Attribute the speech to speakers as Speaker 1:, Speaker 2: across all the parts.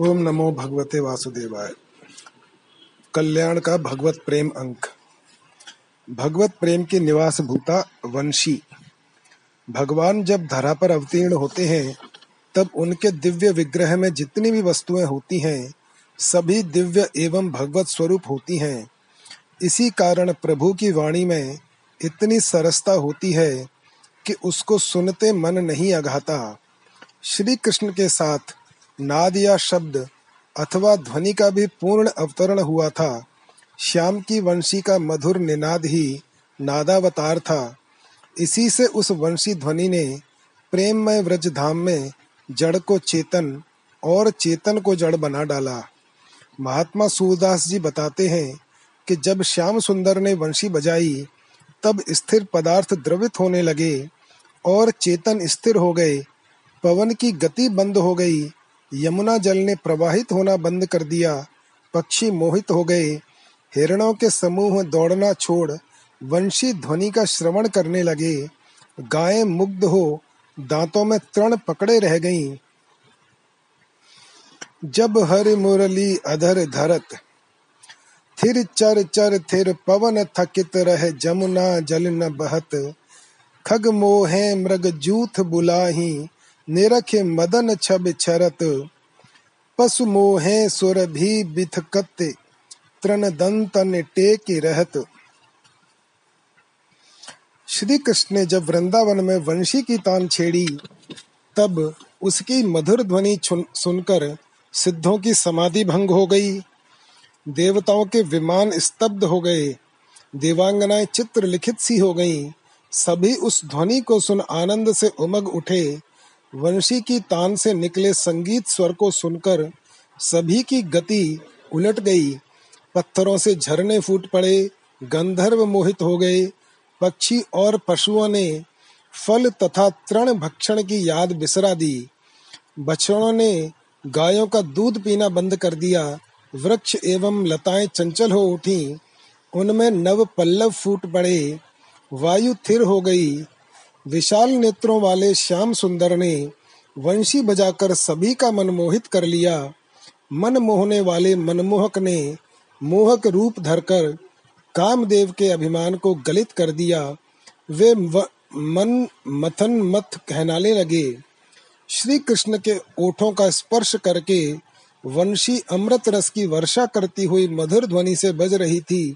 Speaker 1: ओम नमो भगवते वासुदेवाय। कल्याण का भगवत प्रेम अंक। भगवत प्रेम के निवास भूता वंशी। भगवान जब धरा पर अवतीर्ण होते हैं, तब उनके दिव्य विग्रह में जितनी भी वस्तुएँ होती हैं, सभी दिव्य एवं भगवत स्वरूप होती हैं। इसी कारण प्रभु की वाणी में इतनी सरसता होती है कि उसको सुनते मन नहीं अघाता। श्री कृष्ण के साथ नाद या शब्द अथवा ध्वनि का भी पूर्ण अवतरण हुआ था। श्याम की वंशी का मधुर निनाद ही नादावतार था। इसी से उस वंशी ध्वनि ने प्रेममय व्रज धाम में जड़ को चेतन और चेतन को जड़ बना डाला। महात्मा सूरदास जी बताते हैं कि जब श्याम सुंदर ने वंशी बजाई, तब स्थिर पदार्थ द्रवित होने लगे और चेतन स्थिर हो गए, पवन की गति बंद हो गई यमुना जल ने प्रवाहित होना बंद कर दिया। पक्षी मोहित हो गए। हिरणों के समूह दौड़ना छोड़ वंशी ध्वनि का श्रवण करने लगे। गायें मुग्ध हो दांतों में तृण पकड़े रह गईं। जब हर मुरली अधर धरत, थिर चर चर थिर पवन थकित रह जमुना जल न बहत। खग मोहे मृग जूथ बुलाही निरखे मदन छब छरत, पशु मोहे सुर भी बिथकत, तृण दंतन टेक रहत। श्री कृष्ण ने जब वृंदावन में वंशी की तान छेड़ी, तब उसकी मधुर ध्वनि सुनकर सिद्धों की समाधि भंग हो गई। देवताओं के विमान स्तब्ध हो गए, देवांगनाएँ चित्र लिखित सी हो गईं। सभी उस ध्वनि को सुन आनंद से उमग उठे। वंशी की तान से निकले संगीत स्वर को सुनकर सभी की गति उलट गई। पत्थरों से झरने फूट पड़े, गंधर्व मोहित हो गए। पक्षी और पशुओं ने फल तथा तृण भक्षण की याद बिसरा दी। बछड़ों ने गायों का दूध पीना बंद कर दिया। वृक्ष एवं लताएँ चंचल हो उठी। उनमें नव पल्लव फूट पड़े। वायु थिर हो गई। विशाल नेत्रों वाले श्याम सुंदर ने वंशी बजाकर सभी का मन मोहित कर लिया। मन मोहने वाले मनमोहक ने मोहक रूप धरकर कामदेव के अभिमान को गलित कर दिया। वे मन मथन मथ कहनाने लगे। श्री कृष्ण के ओठों का स्पर्श करके वंशी अमृत रस की वर्षा करती हुई मधुर ध्वनि से बज रही थी।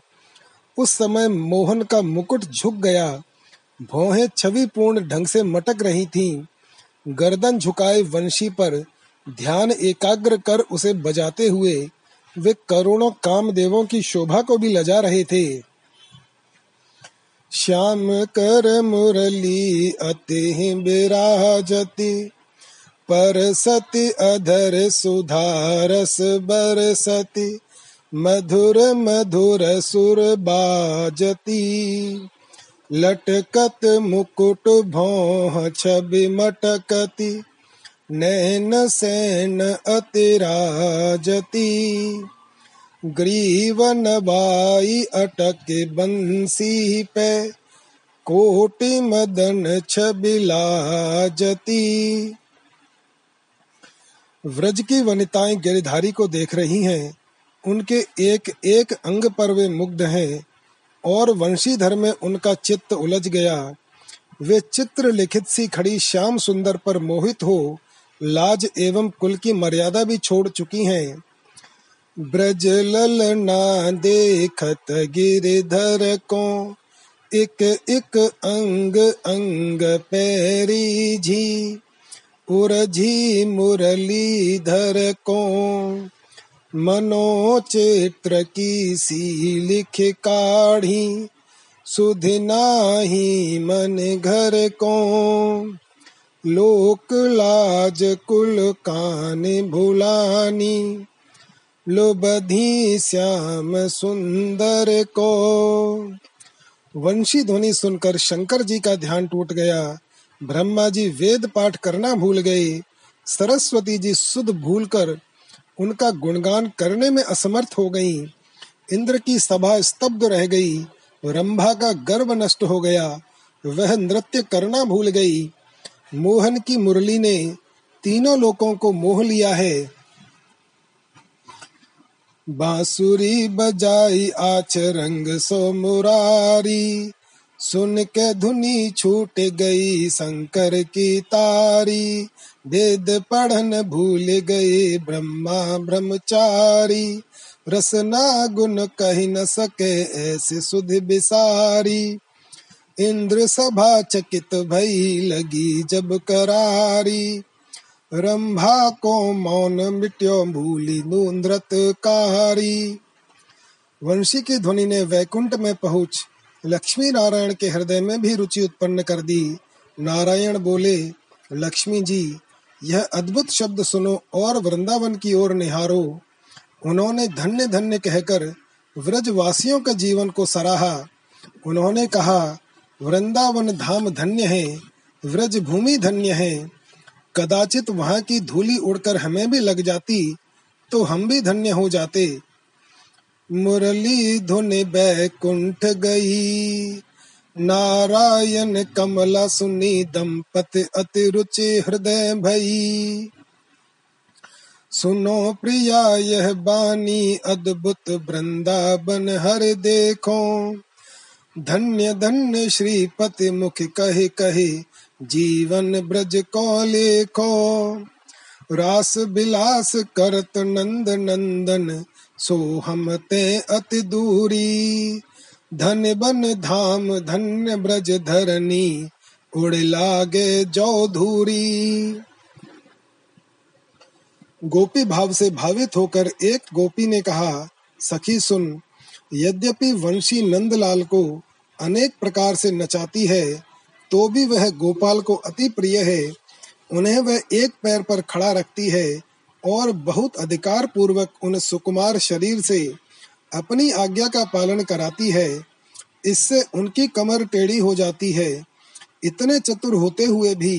Speaker 1: उस समय मोहन का मुकुट झुक गया। भौहें छवि पूर्ण ढंग से मटक रही थीं। गर्दन झुकाए वंशी पर ध्यान एकाग्र कर उसे बजाते हुए वे करोड़ों कामदेवों की शोभा को भी लजा रहे थे श्याम कर मुरली अति बिराजती पर सती अधर सुधारस बरसती, मधुर मधुर सुर बाजती लटकत मुकुट भौह छवि मटकती नैन सैन अतिराजती। ग्रीवन बाई अटक बंसी पे, कोटि मदन छबिलाजती व्रज की वनिताएँ गिरधारी को देख रही हैं। उनके एक एक अंग पर वे मुग्ध हैं। और वंशीधर में उनका चित्त उलझ गया। वे चित्र लिखित सी खड़ी श्याम सुंदर पर मोहित हो, लाज एवं कुल की मर्यादा भी छोड़ चुकी हैं। ब्रज ललना देखत गिरधर को, एक एक अंग अंग पैरी झी उरझी मुरलीधर को। मनोचित्र की सी लिख काढ़ी, सुध नाही मन घर को। लोक लाज कुल कान भुलानी लोबधी श्याम सुंदर को। वंशी ध्वनि सुनकर शंकर जी का ध्यान टूट गया। ब्रह्मा जी वेद पाठ करना भूल गए। सरस्वती जी सुध भूलकर उनका गुणगान करने में असमर्थ हो गईं। इंद्र की सभा स्तब्ध रह गई। रंभा का गर्व नष्ट हो गया। वह नृत्य करना भूल गई। मोहन की मुरली ने तीनों लोगों को मोह लिया है। बांसुरी बजाई आच रंग सो मुरारी सुन के धुनी छूट गई शंकर की तारी। वेद पढ़न भूल गए ब्रह्मा ब्रह्मचारी। रसना गुण कही न सके ऐसे सुध बिसारी। इंद्र सभा चकित भई लगी जब करारी। रंभा को मौन मिट्यो भूली नूंद्रत कारी। वंशी की ध्वनि ने वैकुंठ में पहुँच, लक्ष्मी नारायण के हृदय में भी रुचि उत्पन्न कर दी। नारायण बोले, लक्ष्मी जी यह अद्भुत शब्द सुनो और वृंदावन की ओर निहारो। उन्होंने धन्य धन्य कहकर व्रजवासियों के जीवन को सराहा। उन्होंने कहा, वृंदावन धाम धन्य है, व्रज भूमि धन्य है। कदाचित वहाँ की धूली उड़कर हमें भी लग जाती तो हम भी धन्य हो जाते। मुरली धुन बैकुंठ गई। नारायण कमला सुनी दंपति अति रुचि हृदय भई। सुनो प्रिया, यह बानी अद्भुत वृंदावन हर देखो। धन्य धन्य श्रीपति मुख कहे कहे, जीवन ब्रज को लेखो। रास बिलास करत नंद, नंदन, सो हम ते अति दूरी। धन बन धाम, धन्य ब्रज धरनी उड़ लागे जो गोपी भाव से भावित होकर एक गोपी ने कहा, सखी सुन, यद्यपि वंशी नंदलाल को अनेक प्रकार से नचाती है तो भी वह गोपाल को अति प्रिय है। उन्हें वह एक पैर पर खड़ा रखती है और बहुत अधिकार पूर्वक उन सुकुमार शरीर से अपनी आज्ञा का पालन कराती है, इससे उनकी कमर टेढ़ी हो जाती है। इतने चतुर होते हुए भी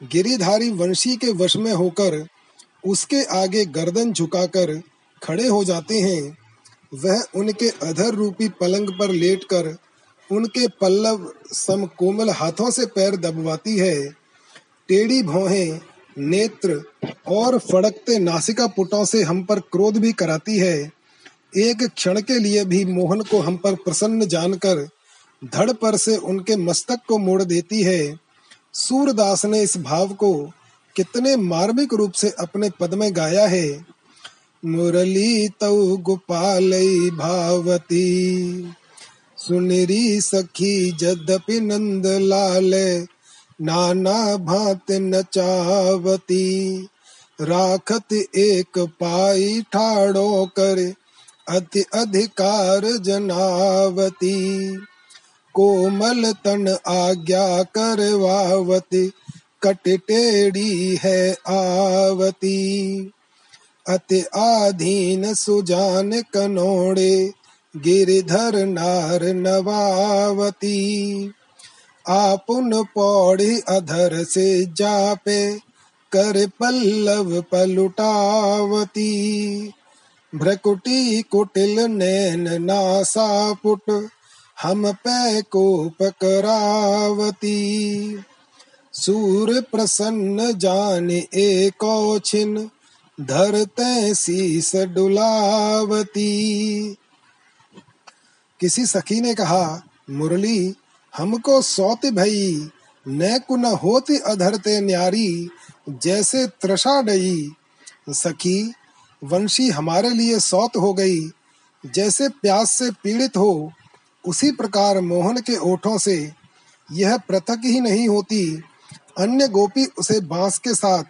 Speaker 1: गिरिधारी वंशी के वश में होकर उसके आगे गर्दन झुकाकर खड़े हो जाते हैं। वह उनके अधर रूपी पलंग पर लेटकर उनके पल्लव सम कोमल हाथों से पैर दबवाती है। टेढ़ी भौहें, नेत्र और फड़कते नासिका पुटों से हम पर क्रोध भी कराती है। एक क्षण के लिए भी मोहन को हम पर प्रसन्न जानकर धड़ पर से उनके मस्तक को मोड़ देती है। सूरदास ने इस भाव को कितने मार्मिक रूप से अपने पद में गाया है। मुरली तऊ गोपाल भावती, सुनरी सखी जदपि नंद लाल नाना भात नचावती, राखत एक पाई ठाड़ो कर अति अधिकार जनावती। कोमल तन आज्ञा करवावती। कटटेड़ी है आवती। अति आधीन सुजान कनोड़े। गिरधर नार नवावती। आपुन पौड़ी अधर से जापे। कर पल्लव पलुटावती। भ्रकुटी कुटिल नैन नासा पुट, हम पै को पकरावती सूर प्रसन्न जान एको छिन धरते शीस डुलावती। किसी सखी ने कहा, मुरली, हमको सौत भई न कुन होती अधरते न्यारी, जैसे त्रषा डई। सखी वंशी हमारे लिए सौत हो गई। जैसे प्यास से पीड़ित हो, उसी प्रकार मोहन के ओठों से यह पृथक ही नहीं होती। अन्य गोपी उसे बाँस के साथ,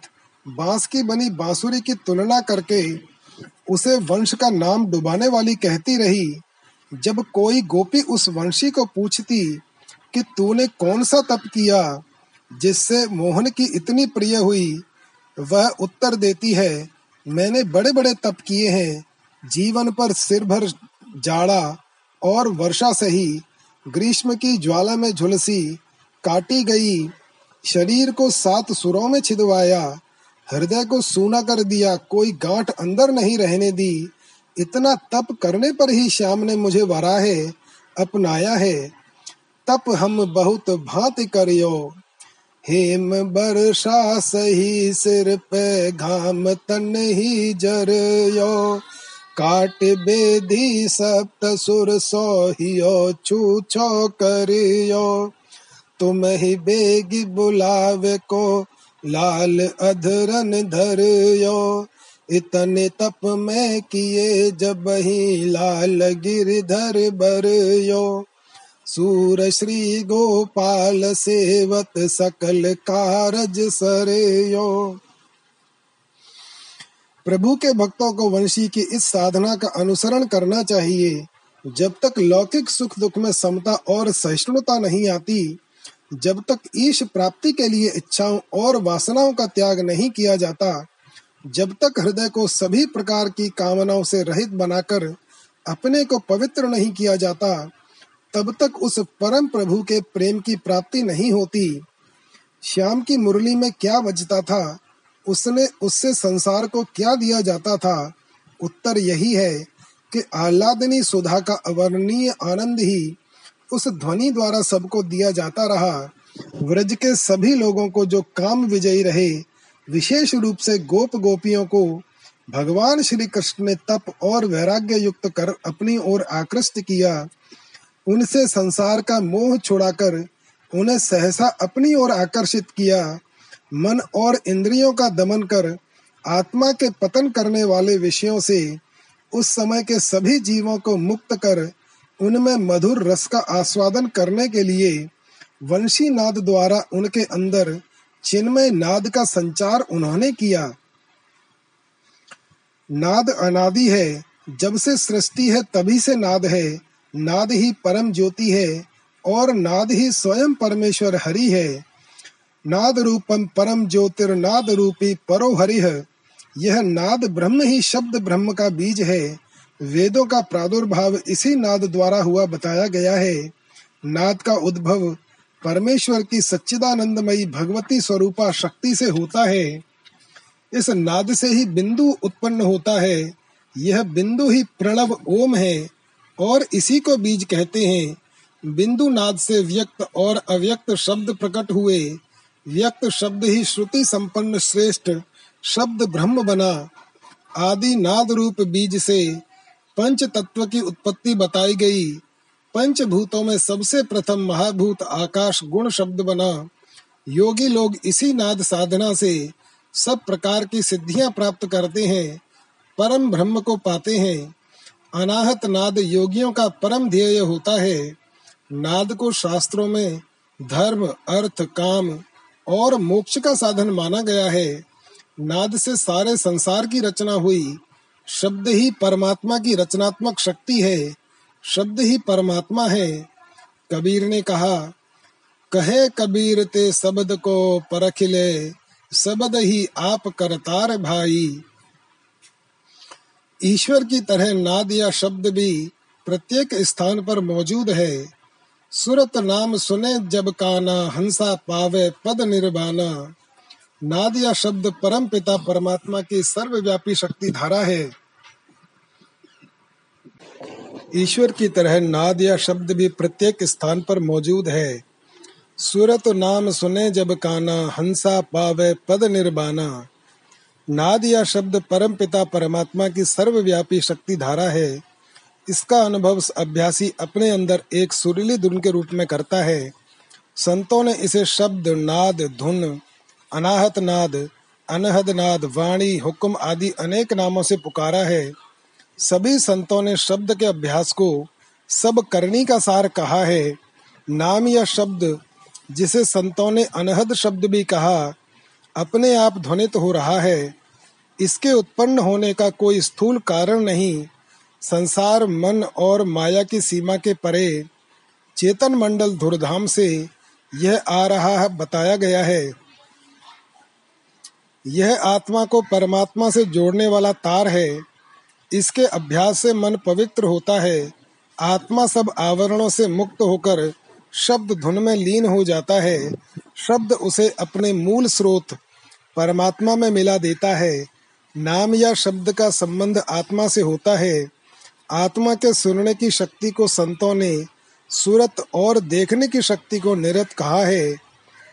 Speaker 1: बाँस की बनी बांसुरी की तुलना करके उसे वंश का नाम डुबाने वाली कहती रही। जब कोई गोपी उस वंशी को पूछती कि तूने कौन सा तप किया, जिससे मोहन की इतनी प्रिय हुई, वह उत्तर देती है मैंने बड़े बड़े तप किए हैं। जीवन पर सिर भर जाड़ा और वर्षा सही, ग्रीष्म की ज्वाला में झुलसी, काटी गई, शरीर को सात सुरों में छिदवाया, हृदय को सूना कर दिया, कोई गांठ अंदर नहीं रहने दी। इतना तप करने पर ही श्याम ने मुझे वराहे अपनाया है। तप हम बहुत भांति करियो। हेम बरसा सही सिर पे घाम तन ही जर यो। काट बेदी सप्त सुर सोहियो छूछो करियो। तुम ही बेगी बुलावे को, लाल अधरन धरियो इतने तप में किए जब ही लाल गिरधर बरियो सूर श्री गोपाल सेवत सकल कारज सरयो। प्रभु के भक्तों को वंशी की इस साधना का अनुसरण करना चाहिए। जब तक लौकिक सुख दुख में समता और सहिष्णुता नहीं आती, जब तक ईश प्राप्ति के लिए इच्छाओं और वासनाओं का त्याग नहीं किया जाता, जब तक हृदय को सभी प्रकार की कामनाओं से रहित बनाकर अपने को पवित्र नहीं किया जाता तब तक उस परम प्रभु के प्रेम की प्राप्ति नहीं होती। श्याम की मुरली में क्या बजता था? उसने, उससे संसार को क्या दिया जाता था? उत्तर यही है कि आह्लादनी सुधा का अवर्णनीय आनंद ही उस ध्वनि द्वारा सबको दिया जाता रहा। व्रज के सभी लोगों को जो काम विजयी रहे, विशेष रूप से गोप गोपियों को भगवान श्री कृष्ण ने तप और वैराग्य युक्त कर अपनी ओर आकृष्ट किया। उनसे संसार का मोह छुड़ाकर उन्हें सहसा अपनी ओर आकर्षित किया। मन और इंद्रियों का दमन कर आत्मा के पतन करने वाले विषयों से उस समय के सभी जीवों को मुक्त कर उनमें मधुर रस का आस्वादन करने के लिए वंशी नाद द्वारा उनके अंदर चिन्मय नाद का संचार उन्होंने किया। नाद अनादि है, जब से सृष्टि है तभी से नाद है। नाद ही परम ज्योति है और नाद ही स्वयं परमेश्वर हरि है। नाद रूपम परम ज्योतिर्नाद रूपी परो हरिह यह नाद ब्रह्म ही शब्द ब्रह्म का बीज है। वेदों का प्रादुर्भाव इसी नाद द्वारा हुआ बताया गया है। नाद का उद्भव परमेश्वर की सच्चिदानंदमयी भगवती स्वरूपा शक्ति से होता है। इस नाद से ही बिंदु उत्पन्न होता है। यह बिंदु ही प्रणव ओम है। और इसी को बीज कहते हैं। बिंदु नाद से व्यक्त और अव्यक्त शब्द प्रकट हुए। व्यक्त शब्द ही श्रुति संपन्न श्रेष्ठ, शब्द ब्रह्म बना। आदि नाद रूप बीज से पंच तत्व की उत्पत्ति बताई गई। पंच भूतों में सबसे प्रथम महाभूत आकाश गुण शब्द बना। योगी लोग इसी नाद साधना से सब प्रकार की सिद्धियाँ प्राप्त करते हैं, परम ब्रह्म को पाते हैं। अनाहत नाद योगियों का परम ध्येय होता है। नाद को शास्त्रों में धर्म, अर्थ, काम और मोक्ष का साधन माना गया है। नाद से सारे संसार की रचना हुई। शब्द ही परमात्मा की रचनात्मक शक्ति है। शब्द ही परमात्मा है। कबीर ने कहा, कहे कबीर, ते शब्द को परखिले। शब्द ही आप करतार भाई। ईश्वर की तरह नाद या शब्द भी प्रत्येक स्थान पर मौजूद है। सुरत नाम सुने जब काना, हंसा पावे पद निर्वाणा। नाद या शब्द परम पिता परमात्मा की सर्वव्यापी शक्ति धारा है। ईश्वर की तरह नाद या शब्द भी प्रत्येक स्थान पर मौजूद है। सुरत नाम सुने जब काना, हंसा पावे पद निर्बाना नाद या शब्द परम पिता परमात्मा की सर्वव्यापी शक्ति धारा है। इसका अनुभव अभ्यासी अपने अंदर एक सुरीली धुन के रूप में करता है। संतों ने इसे शब्द नाद, धुन, अनाहत नाद, अनहद नाद, वाणी, हुक्म आदि अनेक नामों से पुकारा है। सभी संतों ने शब्द के अभ्यास को सब करनी का सार कहा है। नाम या शब्द, जिसे संतों ने अनहद शब्द भी कहा अपने आप ध्वनित हो रहा है। इसके उत्पन्न होने का कोई स्थूल कारण नहीं। संसार, मन और माया की सीमा के परे चेतन मंडल धुरधाम से यह आ रहा है, बताया गया है। यह आत्मा को परमात्मा से जोड़ने वाला तार है। इसके अभ्यास से मन पवित्र होता है। आत्मा सब आवरणों से मुक्त होकर शब्द धुन में लीन हो जाता है। शब्द उसे अपने मूल स्रोत परमात्मा में मिला देता है। नाम या शब्द का संबंध आत्मा से होता है। आत्मा के सुनने की शक्ति को संतों ने सूरत और देखने की शक्ति को निरत कहा है।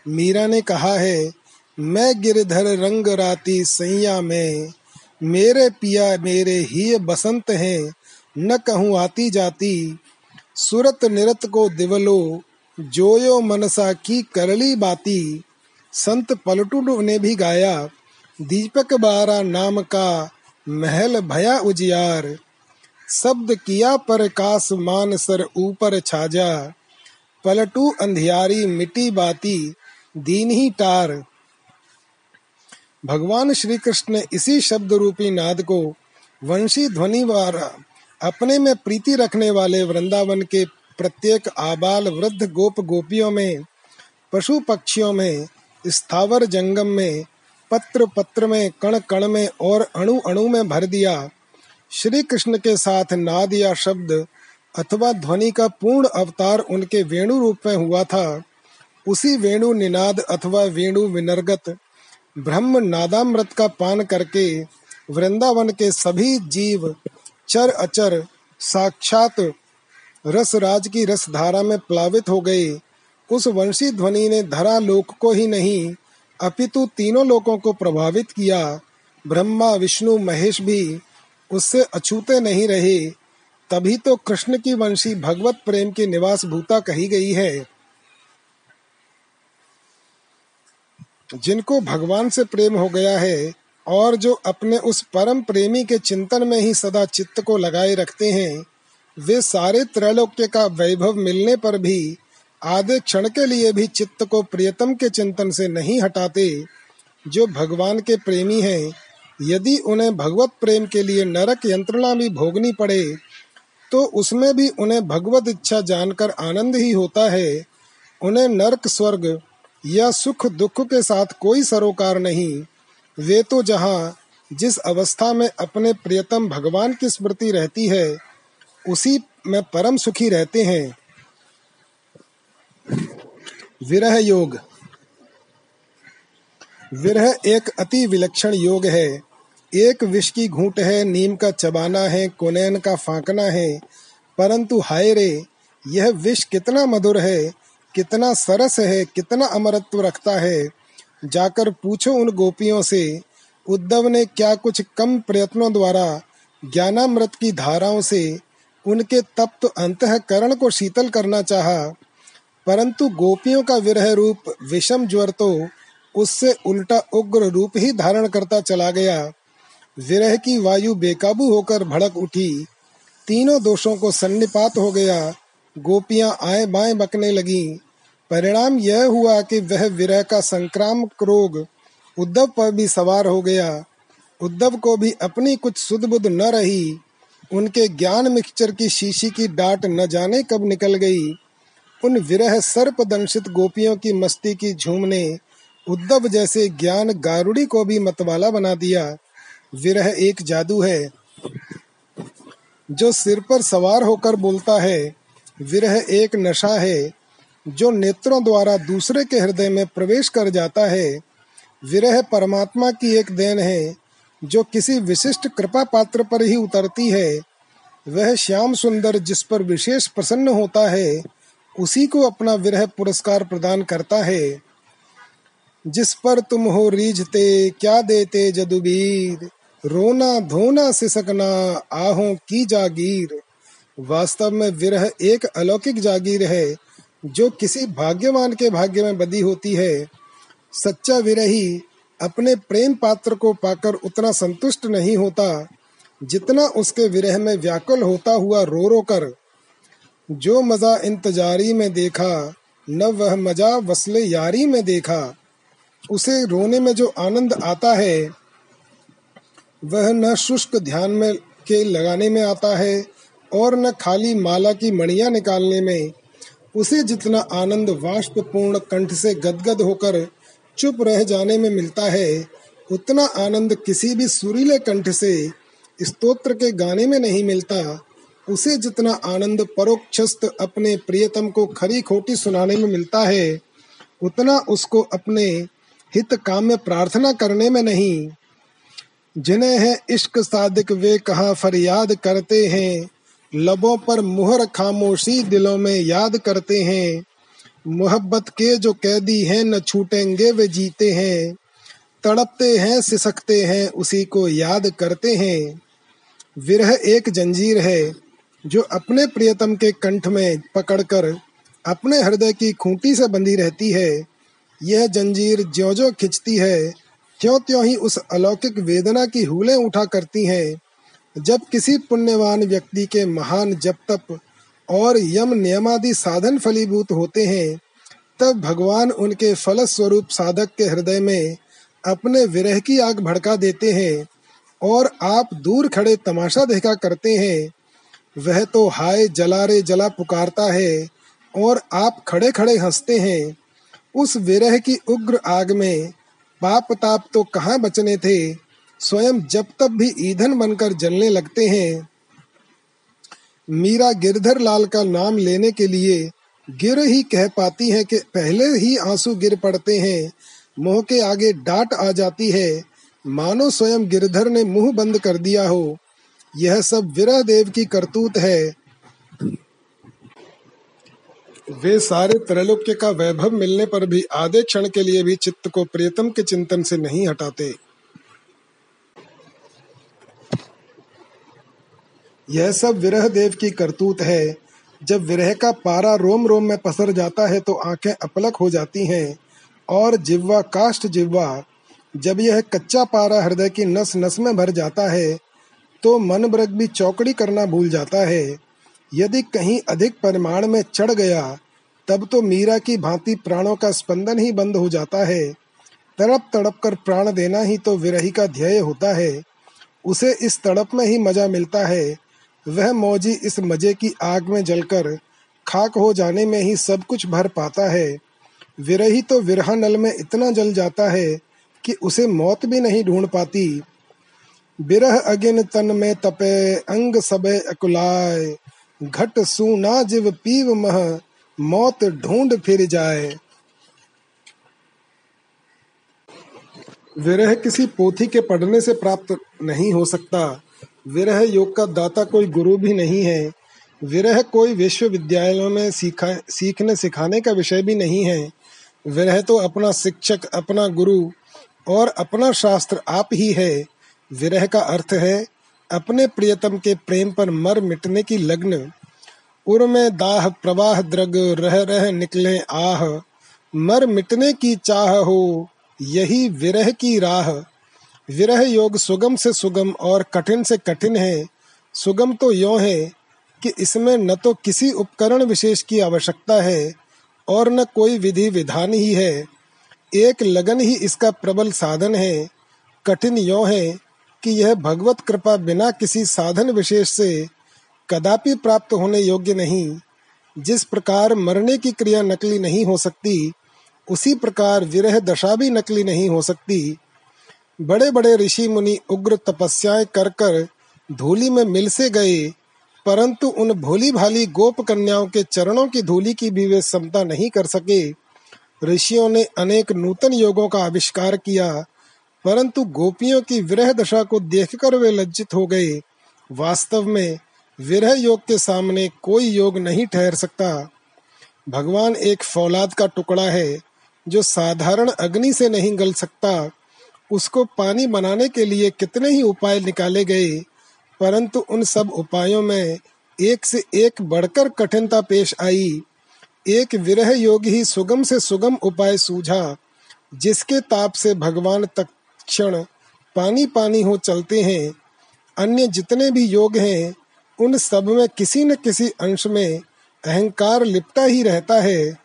Speaker 1: मीरा ने कहा है, मैं गिरधर रंग राती सैया में, मेरे पिया मेरे ही बसंत हैं, न कहूँ आती जाती। सुरत निरत को दिवलो, जोयो मनसा की करली बाती। संत पलटू ने भी गाया, दीपक बारा नाम का महल भया उजियार। शब्द किया पर कास मान सर ऊपर छाजा। पलटू अंधियारी मिटी बाती, दीन ही टार। भगवान श्री कृष्ण ने इसी शब्द रूपी नाद को वंशी ध्वनि द्वारा अपने में प्रीति रखने वाले वृंदावन के प्रत्येक आबाल वृद्ध गोप गोपियों में, पशु पक्षियों में स्थावर जंगम में, पत्र पत्र में, कण कण में और अणु अणु में भर दिया। श्री कृष्ण के साथ नाद या शब्द अथवा ध्वनि का पूर्ण अवतार उनके वेणु रूप में हुआ था। उसी वेणु निनाद अथवा वेणु विनर्गत, ब्रह्म नादामृत का पान करके वृंदावन के सभी जीव चर अचर साक्षात रसराज की रस धारा में प्लावित हो गए। उस वंशी ध्वनि ने धरा लोक को ही नहीं, अपितु तीनों लोकों को प्रभावित किया। ब्रह्मा, विष्णु, महेश भी उससे अछूते नहीं रहे। तभी तो कृष्ण की वंशी भगवत प्रेम की निवास भूता कही गई है। जिनको भगवान से प्रेम हो गया है और जो अपने उस परम प्रेमी के चिंतन में ही सदा चित्त को लगाए रखते हैं, वे सारे त्रैलोक्य का वैभव मिलने पर भी आधे क्षण के लिए भी चित्त को प्रियतम के चिंतन से नहीं हटाते जो भगवान के प्रेमी हैं। यदि उन्हें भगवत प्रेम के लिए नरक यंत्रणा भी भोगनी पड़े तो उसमें भी उन्हें भगवत इच्छा जानकर आनंद ही होता है। उन्हें नरक स्वर्ग या सुख दुख के साथ कोई सरोकार नहीं। वे तो जहाँ जिस अवस्था में अपने प्रियतम भगवान की स्मृति रहती है, उसी में परम सुखी रहते हैं। विरह योग। विरह एक अति विलक्षण योग है। एक विष की घूट है, नीम का चबाना है, कुनैन का फांकना है। परंतु हाय रे, यह विष कितना मधुर है, कितना सरस है, कितना अमरत्व रखता है। जाकर पूछो उन गोपियों से, उद्धव ने क्या कुछ कम प्रयत्नों द्वारा ज्ञानामृत की धाराओं से उनके तप्त अंतकरण को शीतल करना चाहा? परंतु गोपियों का विरह रूप विषम ज्वर तो उससे उल्टा उग्र रूप ही धारण करता चला गया। विरह की वायु बेकाबू होकर भड़क उठी। तीनों दोषों को सन्निपात हो गया। गोपियाँ आए बाएँ बकने लगी। परिणाम यह हुआ कि वह विरह का संक्रामक रोग उद्धव पर भी सवार हो गया। उद्धव को भी अपनी कुछ सुध बुध न रही। उनके ज्ञान मिक्सचर की शीशी की डाट न जाने कब निकल गई। उन विरह सर्प दंशित गोपियों की मस्ती की झूम ने उद्धव जैसे ज्ञान गारुड़ी को भी मतवाला बना दिया। विरह एक जादू है। जो सिर पर सवार होकर बोलता है, विरह एक नशा है। जो नेत्रों द्वारा दूसरे के हृदय में प्रवेश कर जाता है, विरह परमात्मा की एक देन है। जो किसी विशिष्ट कृपा पात्र पर ही उतरती है, वह श्याम सुंदर जिस पर विशेष प्रसन्न होता है उसी को अपना विरह पुरस्कार प्रदान करता है। जिस पर तुम हो रीझते, क्या देते जदुबीर? रोना धोना सिसकना, आहों की जागीर। वास्तव में विरह एक अलौकिक जागीर है, जो किसी भाग्यवान के भाग्य में बदी होती है। सच्चा विरही अपने प्रेम पात्र को पाकर उतना संतुष्ट नहीं होता, जितना उसके विरह में व्याकुल होता हुआ रो रो कर। जो मज़ा इंतजारी में देखा, न वह मज़ा वसले यारी में देखा। उसे रोने में जो आनंद आता है, वह न शुष्क ध्यान में के लगाने में आता है और न खाली माला की मणिया निकालने में। उसे जितना आनंद वाष्पूर्ण कंठ से गदगद होकर चुप रह जाने में मिलता है, उतना आनंद किसी भी सुरीले कंठ से स्तोत्र के गाने में नहीं मिलता। उसे जितना आनंद परोक्षस्त अपने प्रियतम को खरी खोटी सुनाने में मिलता है, उतना उसको अपने हित काम में प्रार्थना करने में नहीं। जिन्हें है इश्क सादिक, वे कहा फरियाद करते हैं? लबों पर मुहर खामोशी दिलों में याद करते हैं। मोहब्बत के जो कैदी हैं, न छूटेंगे वे जीते हैं। तड़पते हैं, सिसकते हैं, उसी को याद करते हैं। विरह एक जंजीर है जो अपने प्रियतम के कंठ में पकड़कर अपने हृदय की खूंटी से बंधी रहती है, यह जंजीर ज्यो ज्यो खिंचती है क्यों त्यों ही उस अलौकिक वेदना की हुलें उठा करती हैं, जब किसी पुण्यवान व्यक्ति के महान जप तप और यम नियमादि साधन फलीभूत होते हैं, तब भगवान उनके फल स्वरूप साधक के हृदय में अपने विरह की आग भड़का देते हैं और आप दूर खड़े तमाशा देखा करते हैं वह तो हाय जला रे जला पुकारता है और आप खड़े खड़े हँसते हैं। उस विरह की उग्र आग में पाप ताप तो कहाँ बचने थे? स्वयं जब तब भी ईंधन बनकर जलने लगते हैं। मीरा गिरधर लाल का नाम लेने के लिए गिर ही कह पाती है कि पहले ही आँसू गिर पड़ते हैं। मोह के आगे डांट आ जाती है। मानो स्वयं गिरधर ने मुँह बंद कर दिया हो। यह सब विरह देव की करतूत है। वे सारे त्रैलोक्य का वैभव मिलने पर भी आधे क्षण के लिए भी चित्त को प्रियतम के चिंतन से नहीं हटाते। यह सब विरह देव की करतूत है। जब विरह का पारा रोम रोम में पसर जाता है तो आँखें अपलक हो जाती हैं और जिव्वा काष्ठ जिव्वा जब यह कच्चा पारा हृदय की नस नस में भर जाता है तो मन ब्रग भी चौकड़ी करना भूल जाता है। यदि कहीं अधिक परिमाण में चढ़ गया, तब तो मीरा की भांति प्राणों का स्पंदन ही बंद हो जाता है। तड़प तड़प कर प्राण देना ही तो विरही का ध्येय होता है। उसे इस तड़प में ही मज़ा मिलता है। वह मौजी इस मज़े की आग में जलकर खाक हो जाने में ही सब कुछ भर पाता है। विरही तो विरहा नल में इतना जल जाता है कि उसे मौत भी नहीं ढूंढ पाती। बिरह अगिन तन में तपे, अंग सबे अकुलाय घट सूना जिव पीव मह, मौत ढूंढ फिर जाए। विरह किसी पोथी के पढ़ने से प्राप्त नहीं हो सकता। विरह योग का दाता कोई गुरु भी नहीं है। विरह कोई विश्वविद्यालयों में सीखा, सीखने, सिखाने का विषय भी नहीं है। विरह तो अपना शिक्षक, अपना गुरु और अपना शास्त्र आप ही है। विरह का अर्थ है, अपने प्रियतम के प्रेम पर मर मिटने की लग्न। उर में दाह प्रवाह द्रग रह रह निकले आह। मर मिटने की चाह हो, यही विरह की राह। विरह योग सुगम से सुगम और कठिन से कठिन है। सुगम तो यो है कि इसमें न तो किसी उपकरण विशेष की आवश्यकता है और न कोई विधि विधान ही है। एक लगन ही इसका प्रबल साधन है। कठिन यो है कि यह भगवत कृपा बिना किसी साधन विशेष से कदापि प्राप्त होने योग्य नहीं। जिस प्रकार मरने की क्रिया नकली नहीं हो सकती, उसी प्रकार विरह दशा भी नकली नहीं हो सकती। बड़े बड़े ऋषि मुनि उग्र तपस्याएँ कर कर धूली में मिल से गए, परंतु उन भोली भाली गोप कन्याओं के चरणों की धूली की भी वे समता नहीं कर सके। ऋषियों ने अनेक नूतन योगों का आविष्कार किया परंतु गोपियों की विरह दशा को देखकर वे लज्जित हो गए। वास्तव में विरह योग के सामने कोई योग नहीं ठहर सकता। भगवान एक फौलाद का टुकड़ा है, जो साधारण अग्नि से नहीं गल सकता। उसको पानी बनाने के लिए कितने ही उपाय निकाले गए, परंतु उन सब उपायों में एक से एक बढ़कर कठिनता पेश आई। एक विरह योग ही सुगम से सुगम उपाय सूझा, जिसके ताप से भगवान तक क्षण पानी पानी हो चलते हैं। अन्य जितने भी योग हैं, उन सब में किसी न किसी अंश में अहंकार लिपटा ही रहता है।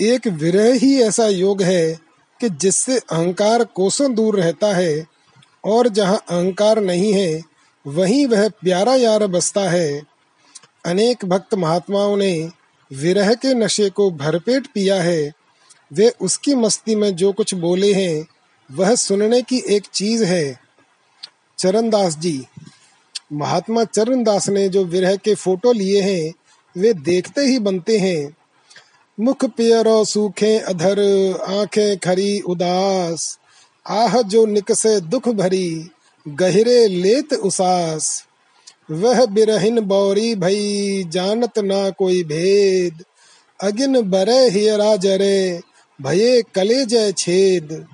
Speaker 1: एक विरह ही ऐसा योग है कि जिससे अहंकार कोसों दूर रहता है और जहाँ अहंकार नहीं है, वहीं वह प्यारा यार बसता है। अनेक भक्त महात्माओं ने विरह के नशे को भरपेट पिया है। वे उसकी मस्ती में जो कुछ बोले हैं, वह सुनने की एक चीज़ है। चरणदास जी, महात्मा चरणदास ने जो विरह के फ़ोटो लिए हैं, वे देखते ही बनते हैं। मुख पियरो सूखे अधर, आँखें खरी उदास, आह जो निकसे दुख भरी, गहरे लेत उसास। वह बिरहिन बौरी भई, जानत ना कोई भेद, अगिन बरे हियरा जरे भये कले जय छेद।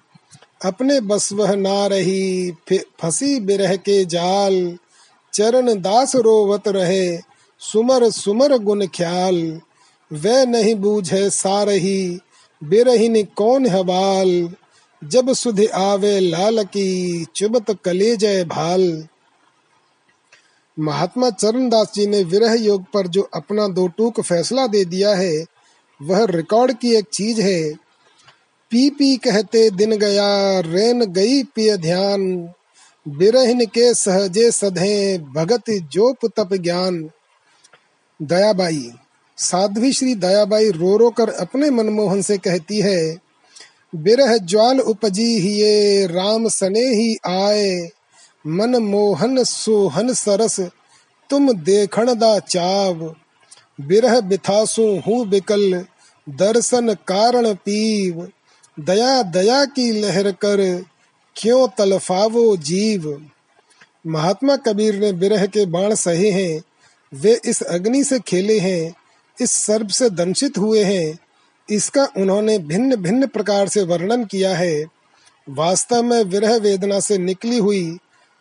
Speaker 1: अपने बस वह ना रही फंसी बिरह के जाल। चरण दास रोवत रहे, सुमर सुमर गुन ख्याल। वे नहीं बूझे सारही बिरहिन कौन हवाल जब सुध आवे लाल की, चुबत कले जय भाल। महात्मा चरणदास जी ने विरह योग पर जो अपना दो टूक फैसला दे दिया है, वह रिकॉर्ड की एक चीज़ है पी पी कहते दिन गया, रेन गई पिय ध्यान। बिरहिन के सहजे सधे, भगत जोप तप ज्ञान। दयाबाई, साध्वी श्री दयाबाई रो रो कर अपने मनमोहन से कहती है, बिरह ज्वाल उपजी हिये, राम सने ही आए। मन मोहन सोहन सरस, तुम देखण दा चाव। बिरह बिथासु हूँ बिकल, दर्शन कारण पीव। दया दया की लहर कर क्यों तलफावो जीव? महात्मा कबीर ने बिरह के बाण सहे हैं। वे इस अग्नि से खेले हैं, इस सर्प से दंशित हुए हैं। इसका उन्होंने भिन्न भिन्न प्रकार से वर्णन किया है। वास्तव में विरह वेदना से निकली हुई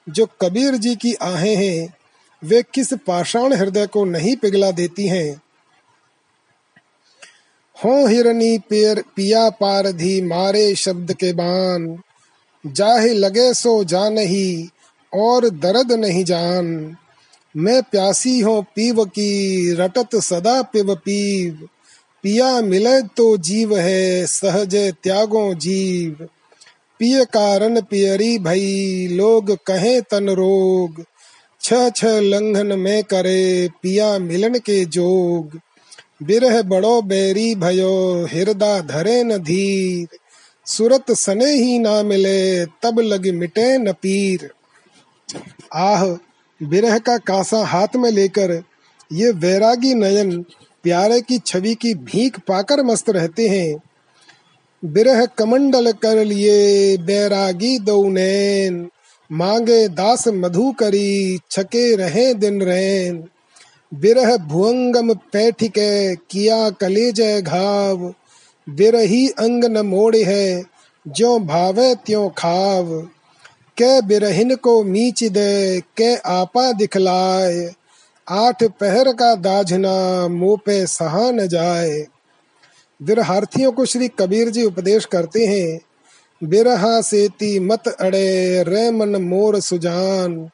Speaker 1: जो कबीर जी की आहें हैं, वे किस पाषाण हृदय को नहीं पिघला देती हैं? हो हिरनी पेर पिया पारधी मारे शब्द के बान। जाहे लगे सो जान ही और दर्द नहीं जान। मैं प्यासी हो पीव की, रटत सदा पिव पीव। पिया मिले तो जीव है, सहज त्यागो जीव। पिय कारण पियरी भई, लोग कहे तन रोग। छ छ लंघन में करे, पिया मिलन के जोग। बिरह बड़ो बैरी भयो हृदा धरे न धीर। सुरत सने ही ना मिले, तब लग मिटे न पीर। आह, बिरह का कासा हाथ में लेकर, ये वैरागी नयन, प्यारे की छवि की भीख पाकर मस्त रहते हैं। बिरह कमंडल कर लिए, बैरागी दो नैन। मांगे दास मधु करी, छके रहे दिन रैन। बिरह भुअंगम पैठिके, किया कलेज घाव। बिरही अंग न मोड़ है जो भावे त्यों खाव। के बिरहिन को मीच दे, के आपा दिखलाए। आठ पहर का दाझना मुँह पे सहा न जाए। बिरहार्थियों को श्री कबीर जी उपदेश करते हैं बिरहा सेती मत अड़े रे मन मोर सुजान।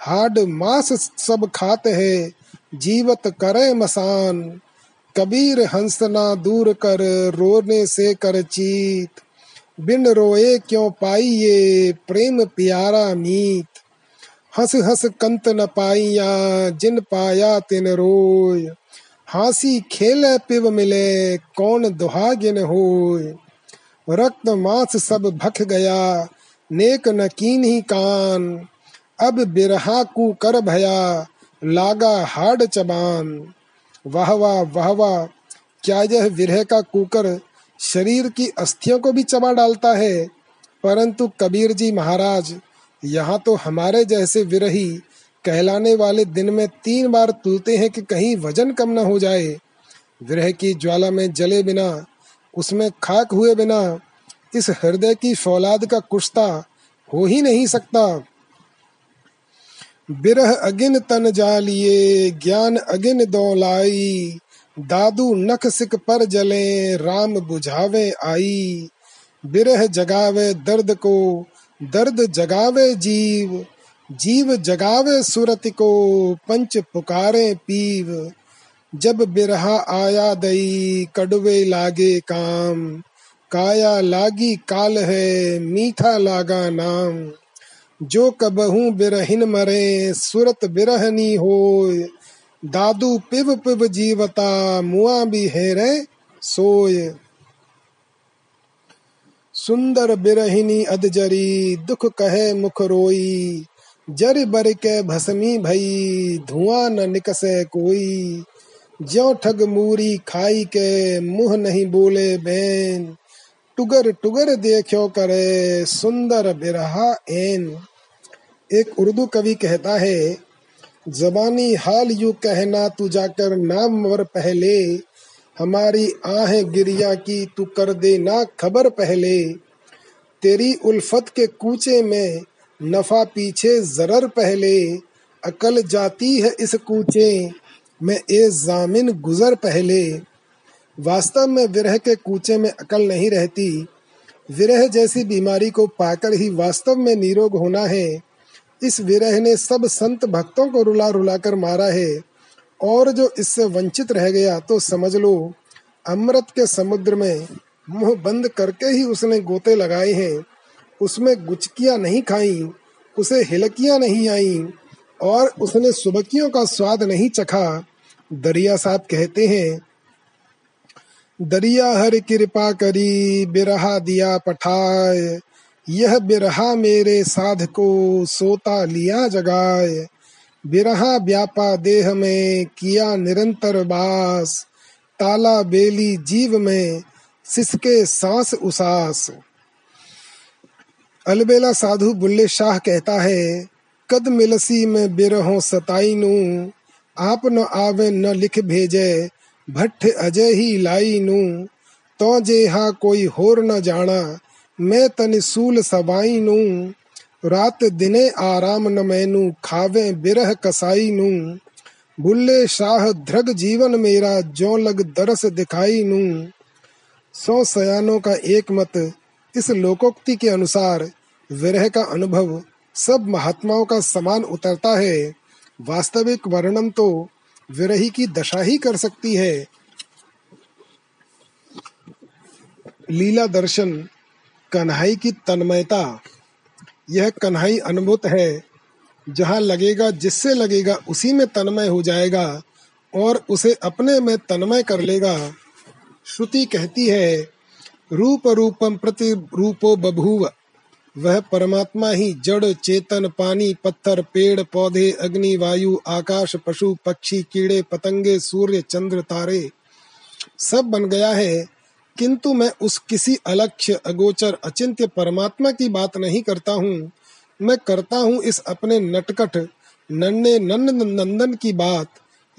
Speaker 1: हाड मास सब खात है जीवत करे मसान, कबीर हंसना दूर कर, रोने से कर चीत। बिन रोए क्यों पाई ये प्रेम प्यारा मीत? हंस हंस कंत न पाइया, जिन पाया तिन रोय हासी खेल पिव मिले, कौन दुहागिन होय रक्त मांस सब भख गया, नेक नकीन ही कान। अब बिरहा कु कर भया लागा हाड चबान। वाह वाह वाह वाह। क्या यह विरह का कुकर शरीर की अस्थियों को भी चबा डालता है? परंतु कबीर जी महाराज, यहाँ तो हमारे जैसे विरही कहलाने वाले दिन में तीन बार तुलते हैं कि कहीं वज़न कम न हो जाए। विरह की ज्वाला में जले बिना, उसमें खाक हुए बिना, इस हृदय की फौलाद का कुश्ता हो ही नहीं सकता। बिरह अगिन तन जालिए, ज्ञान अगिन दौलाई दादू नख सिक पर जले, राम बुझावे आई। बिरह जगावे दर्द को, दर्द जगावे जीव। जीव जगावे सुरत को, पंच पुकारे पीव। जब बिरहा आया दई, कड़वे लागे काम। काया लागी काल है, मीठा लागा नाम। जो कबहू बिरहिन मरे, सुरत बिरहनी हो दादू पिब पिब जीवता, मुआ भी हेरे सोय। सुंदर बिरहिनी अदजरी दुख कहे मुख रोई। जर बर के भसमी भई, धुआँ न निकसे कोई। ज्यो ठग मूरी खाई के, मुँह नहीं बोले बैन। टुगर टुगर देखो करे, सुंदर बिरहा एन एक उर्दू कवि कहता है, जबानी हाल यू कहना तू जाकर नाम मर पहले। हमारी आहें गिरिया की तू कर दे ना खबर पहले। तेरी उल्फत के कूचे में नफा पीछे जरर पहले। अकल जाती है इस कूचे में ए जामिन गुजर पहले। वास्तव में विरह के कूचे में अकल नहीं रहती। विरह जैसी बीमारी को पाकर ही वास्तव में निरोग होना है। इस विरह ने सब संत भक्तों को रुला रुला कर मारा है। और जो इससे वंचित रह गया तो समझ लो, अमृत के समुद्र में मुँह बंद करके ही उसने गोते लगाए हैं। उसमें गुचकियाँ नहीं खाई, उसे हिलकियाँ नहीं आई, और उसने सुबकियों का स्वाद नहीं चखा। दरिया साहब कहते हैं, दरिया हर कृपा करी, बिरहा दिया पठाए यह बिरहा मेरे साध को सोता लिया जगाए। बिरहा व्यापा देह में किया निरंतर बास। ताला बेली जीव में सिसके सांस उसास। अलबेला साधु बुल्ले शाह कहता है, कद मिलसी में बिरहो सताई नू। आप न आवे न लिख भेजे भट्ट अजय ही लाई नू। तो जे हा कोई होर न जाना मैं तनि सूल सबाई नू, रात दिने आराम न मैनू, खावे बिरह कसाई नू। बुल्ले शाह ध्रग जीवन मेरा जो लग दरस दिखाई नू। सौ सयानों का एक मत, इस लोकोक्ति के अनुसार, विरह का अनुभव, सब महात्माओं का समान उतरता है। वास्तविक वर्णन तो विरही की दशा ही कर सकती है। लीला दर्शन कन्हाई की तन्मयता। यह कन्हई अनुभूत है। जहाँ लगेगा, जिससे लगेगा, उसी में तन्मय हो जाएगा और उसे अपने में तन्मय कर लेगा। श्रुति कहती है, रूप रूपम प्रति रूपो बभूव। वह परमात्मा ही जड़, चेतन, पानी, पत्थर, पेड़, पौधे, अग्नि, वायु, आकाश, पशु, पक्षी, कीड़े, पतंगे, सूर्य, चंद्र, तारे। सब बन गया है। किंतु मैं उस किसी अलक्ष्य, अगोचर, अचिंत्य परमात्मा की बात नहीं करता हूँ। मैं करता हूँ इस अपने नटकट नन्ने नन्न नंदन की बात।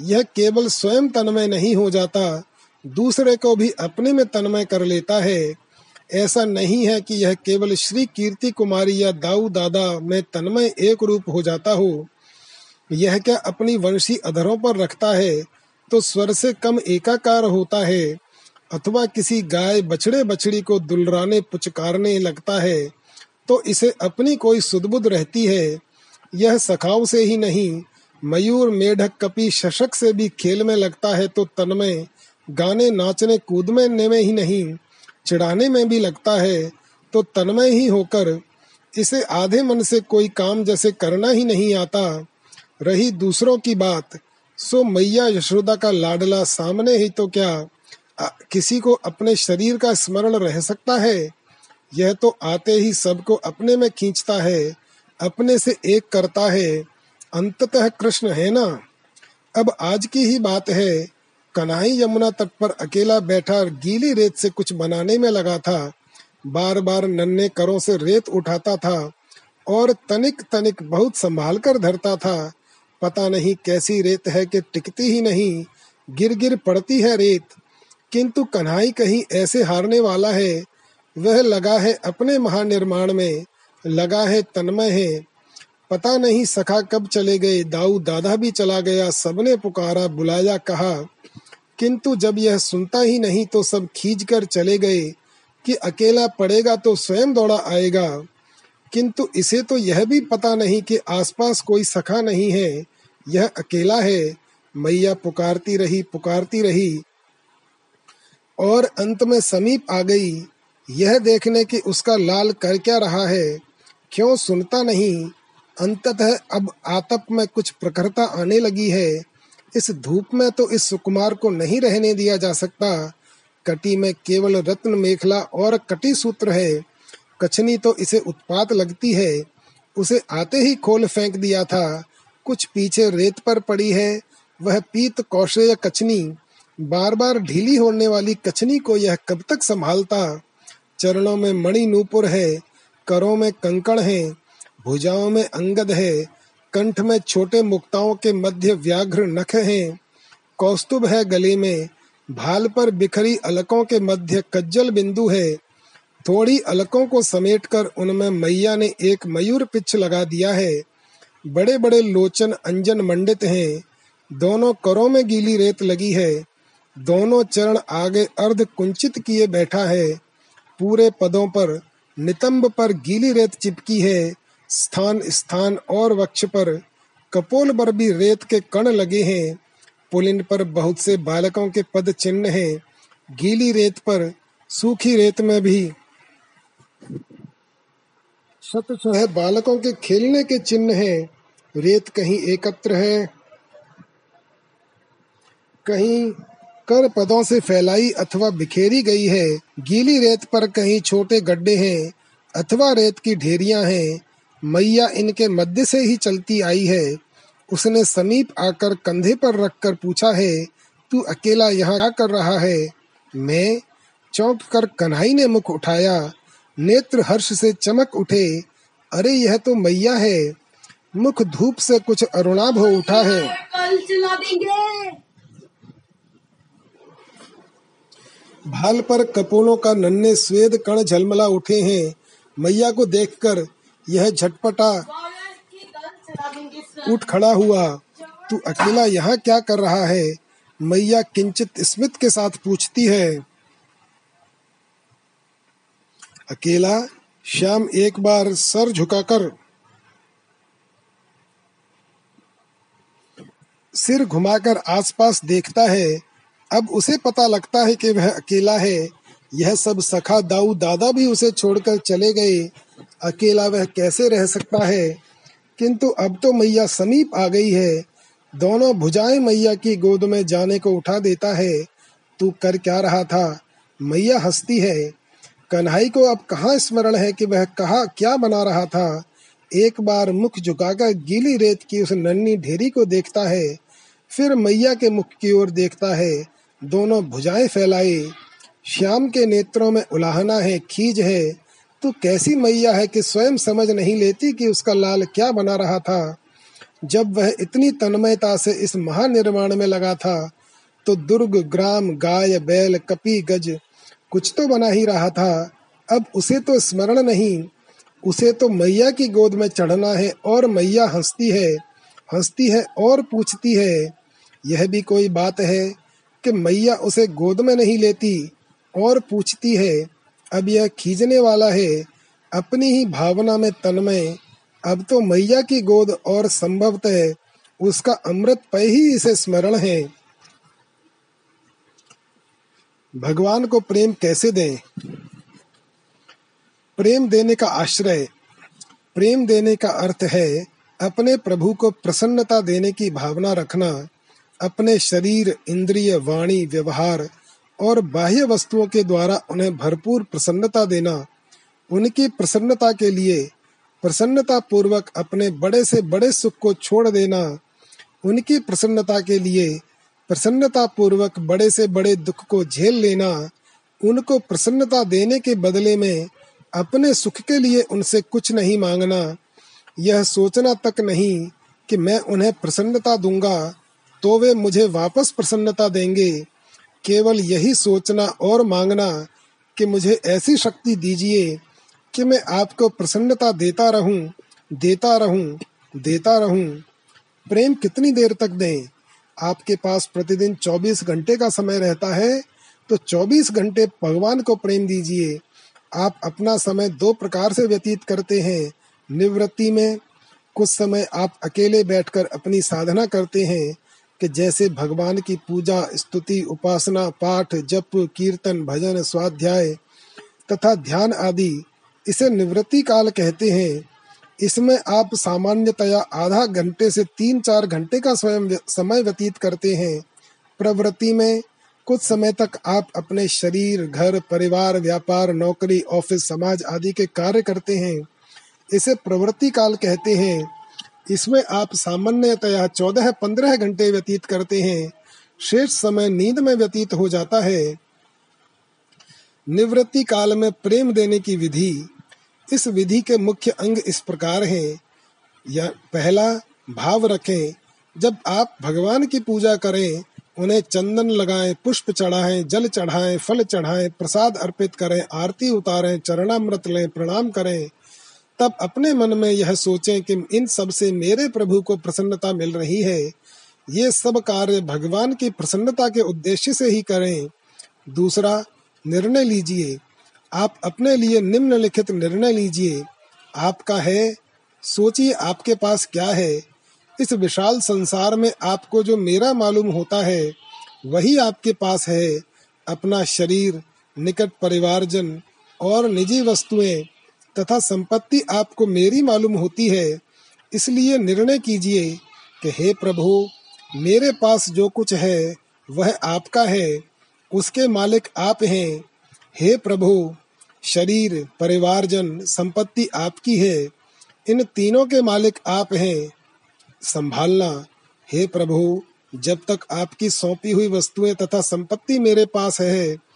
Speaker 1: यह केवल स्वयं तन्मय नहीं हो जाता, दूसरे को भी अपने में तन्मय कर लेता है। ऐसा नहीं है कि यह केवल श्री कीर्ति कुमारी या दाऊ दादा में तन्मय एक रूप हो जाता हो। यह क्या अपनी वंशी अधरों पर रखता है? तो स्वर से कम एकाकार होता है। अथवा किसी गाय बछड़े बछड़ी को दुलराने, पुचकारने लगता है तो इसे अपनी कोई सुदबुद रहती है। यह सखाव से ही नहीं, मयूर मेढक कपि शशक से भी खेल में लगता है तो तन्मय, गाने नाचने कूदने में ही नहीं, चिढ़ाने में भी लगता है तो तन्मय ही होकर, इसे आधे मन से कोई काम जैसे करना ही नहीं आता। रही दूसरों की बात, सो मैया यशोदा का लाडला सामने ही तो क्या किसी को अपने शरीर का स्मरण रह सकता है, यह तो आते ही सबको अपने में खींचता है, अपने से एक करता है, अंततः कृष्ण है ना? अब आज की ही बात है कनाई यमुना तट पर अकेला बैठा गीली रेत से कुछ बनाने में लगा था बार बार नन्हे करों से रेत उठाता था, और तनिक तनिक बहुत संभाल कर धरता था, पता नहीं कैसी रेत है कि टिकती ही नहीं गिर गिर पड़ती है रेत किंतु कन्हाई कहीं ऐसे हारने वाला है, वह लगा है अपने महानिर्माण में, लगा है तन्मय है। पता नहीं सखा कब चले गए, दाऊ दादा भी चला गया, सबने पुकारा, बुलाया, कहा। किंतु जब यह सुनता ही नहीं तो सब खींच कर चले गए कि अकेला पड़ेगा तो स्वयं दौड़ा आएगा। किंतु इसे तो यह भी पता नहीं कि आसपास कोई सखा नहीं है, यह अकेला है। मैया पुकारती रही पुकारती रही और अंत में समीप आ गई। यह देखने की उसका लाल कर क्या रहा है, क्यों सुनता नहीं। अंततः अब आतप में कुछ प्रखरता आने लगी है। इस धूप में तो इस सुकुमार को नहीं रहने दिया जा सकता। कटी में केवल रत्न मेखला और कटी सूत्र है। कछनी तो इसे उत्पात लगती है। उसे आते ही खोल फेंक दिया था। कुछ पीछे रेत पर पड़ी है। वह पीत कौशेय कछनी। बार बार ढीली होने वाली कछनी को यह कब तक संभालता? चरणों में मणि नूपुर है, करों में कंकड़ है, भुजाओं में अंगद है, कंठ में छोटे मुक्ताओं के मध्य व्याघ्र नख हैं। कौस्तुभ है गले में, भाल पर बिखरी अलकों के मध्य कज्जल बिंदु है। थोड़ी अलकों को समेटकर उनमें मैया ने एक मयूर पिछ लगा दिया है। बड़े बड़े लोचन अंजन मंडित हैं। दोनों करों में गीली रेत लगी है। दोनों चरण आगे अर्ध कुंचित किए बैठा है। पूरे पदों पर नितंब पर गीली रेत चिपकी है। स्थान स्थान और वक्ष पर कपोल पर भी रेत के कण लगे हैं। पुलिन पर बहुत से बालकों के पद चिन्ह हैं। गीली रेत पर सूखी रेत में भी शत बालकों के खेलने के चिन्ह हैं। रेत कहीं एकत्र है, कहीं कर पदों से फैलाई अथवा बिखेरी गई है। गीली रेत पर कहीं छोटे गड्ढे हैं, अथवा रेत की ढेरियाँ हैं। मैया इनके मध्य से ही चलती आई है। उसने समीप आकर कंधे पर रखकर पूछा है, तू अकेला यहाँ क्या कर रहा है? मैं चौंक कर कन्हई ने मुख उठाया। नेत्र हर्ष से चमक उठे। अरे, यह तो मैया है। मुख धूप से कुछ अरुणाभ हो उठा है। कल चला देंगे। भाल पर कपोलों का नन्हे स्वेद कण झलमला उठे हैं। मैया को देखकर यह झटपटा उठ खड़ा हुआ, तू अकेला यहाँ क्या कर रहा है? मैया किंचित स्मित के साथ पूछती है। अकेला, श्याम एक बार सर झुकाकर सिर घुमाकर आसपास देखता है। अब उसे पता लगता है कि वह अकेला है। यह सब सखा दाऊ दादा भी उसे छोड़कर चले गए। अकेला वह कैसे रह सकता है? किंतु अब तो मैया समीप आ गई है। दोनों भुजाएँ मैया की गोद में जाने को उठा देता है। तू कर क्या रहा था? मैया हंसती है। कन्हई को अब कहाँ स्मरण है कि वह कहा क्या बना रहा था? एक बार मुख झुकाकर गीली रेत की उस नन्ही ढेरी को देखता है। फिर मैया के मुख की ओर देखता है। दोनों भुजाएँ फैलाई। श्याम के नेत्रों में उलाहना है, खीज है। तो कैसी मैया है कि स्वयं समझ नहीं लेती कि उसका लाल क्या बना रहा था। जब वह इतनी तन्मयता से इस महानिर्माण में लगा था तो दुर्ग, ग्राम, गाय, बैल, कपी, गज, कुछ तो बना ही रहा था। अब उसे तो स्मरण नहीं। उसे तो मैया की गोद में चढ़ना है और मैया हंसती है हंसती है और पूछती है, यह भी कोई बात है? कि मैया उसे गोद में नहीं लेती और पूछती है, अब यह खींचने वाला है? अपनी ही भावना में तन्मय। अब तो मैया की गोद और संभवतः उसका अमृत पय ही इसे स्मरण है। भगवान को प्रेम कैसे दें? प्रेम देने का आश्रय। प्रेम देने का अर्थ है अपने प्रभु को प्रसन्नता देने की भावना रखना। अपने शरीर, इंद्रिय, वाणी, व्यवहार और बाह्य वस्तुओं के द्वारा उन्हें भरपूर प्रसन्नता देना, उनकी प्रसन्नता के लिए प्रसन्नता पूर्वक अपने बड़े से बड़े सुख को छोड़ देना, उनकी प्रसन्नता के लिए प्रसन्नता पूर्वक बड़े से बड़े दुख को झेल लेना, उनको प्रसन्नता देने के बदले में अपने सुख के लिए उनसे कुछ नहीं मांगना, यह सोचना तक नहीं कि मैं उन्हें प्रसन्नता दूँगा। तो वे मुझे वापस प्रसन्नता देंगे। केवल यही सोचना और मांगना कि मुझे ऐसी शक्ति दीजिए कि मैं आपको प्रसन्नता देता रहूँ, देता रहूँ, देता रहूँ। प्रेम कितनी देर तक दें? आपके पास प्रतिदिन 24 घंटे का समय रहता है तो 24 घंटे भगवान को प्रेम दीजिए। आप अपना समय दो प्रकार से व्यतीत करते हैं निवृत्ति में। कुछ समय आप अकेले बैठकर अपनी साधना करते हैं कि जैसे भगवान की पूजा, स्तुति, उपासना, पाठ, जप, कीर्तन, भजन, स्वाध्याय तथा ध्यान आदि, इसे निवृत्ति काल कहते हैं। इसमें आप सामान्यतया आधा घंटे से तीन चार घंटे का स्वयं समय व्यतीत करते हैं। प्रवृत्ति में कुछ समय तक आप अपने शरीर, घर, परिवार, व्यापार, नौकरी, ऑफ़िस, समाज आदि के कार्य करते हैं। इसे प्रवृत्ति काल कहते हैं। इसमें आप सामान्यतया चौदह पंद्रह घंटे व्यतीत करते हैं। शेष समय नींद में व्यतीत हो जाता है। निवृत्ति काल में प्रेम देने की विधि। इस विधि के मुख्य अंग इस प्रकार हैं। या पहला, भाव रखें। जब आप भगवान की पूजा करें, उन्हें चंदन लगाएँ, पुष्प चढ़ाएँ, जल चढ़ाएँ, फल चढ़ाएँ, प्रसाद अर्पित करें, आरती उतारें, चरणामृत लें, प्रणाम करें। तब अपने मन में यह सोचें कि इन सबसे मेरे प्रभु को प्रसन्नता मिल रही है। ये सब कार्य भगवान की प्रसन्नता के उद्देश्य से ही करें। दूसरा, निर्णय लीजिए। आप अपने लिए निम्नलिखित निर्णय लीजिए। आपका है, सोचिए आपके पास क्या है। इस विशाल संसार में आपको जो मेरा मालूम होता है, वही आपके पास है। अपना शरीर, निकट परिवारजन और निजी वस्तुएँ तथा संपत्ति आपको मेरी मालूम होती है। इसलिए निर्णय कीजिए कि हे प्रभु, मेरे पास जो कुछ है, वह आपका है। उसके मालिक आप हैं। हे प्रभु, शरीर, परिवारजन, संपत्ति आपकी है। इन तीनों के मालिक आप हैं। संभालना, हे प्रभु, जब तक आपकी सौंपी हुई वस्तुएँ तथा संपत्ति मेरे पास है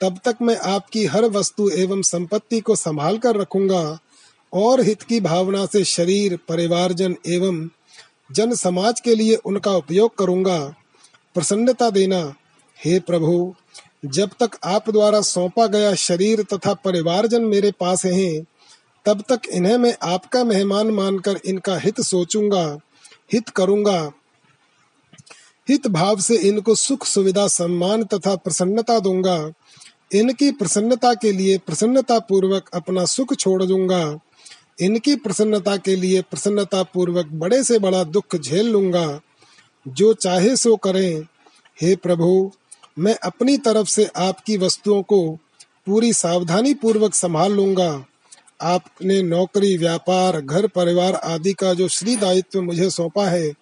Speaker 1: तब तक मैं आपकी हर वस्तु एवं संपत्ति को संभाल कर रखूँगा और हित की भावना से शरीर, परिवारजन एवं जन समाज के लिए उनका उपयोग करूँगा। प्रसन्नता देना, हे प्रभु, जब तक आप द्वारा सौंपा गया शरीर तथा परिवारजन मेरे पास हैं, तब तक इन्हें मैं आपका मेहमान मानकर इनका हित सोचूँगा, हित करूँगा। हित भाव से इनको सुख, सुविधा, सम्मान तथा प्रसन्नता दूँगा। इनकी प्रसन्नता के लिए प्रसन्नता पूर्वक अपना सुख छोड़ दूँगा। इनकी प्रसन्नता के लिए प्रसन्नता पूर्वक बड़े से बड़ा दुख झेल लूँगा। जो चाहे सो करें। हे प्रभु, मैं अपनी तरफ़ से आपकी वस्तुओं को पूरी सावधानी पूर्वक संभाल लूँगा। आपने नौकरी, व्यापार, घर, परिवार आदि का जो श्री दायित्व मुझे सौंपा है,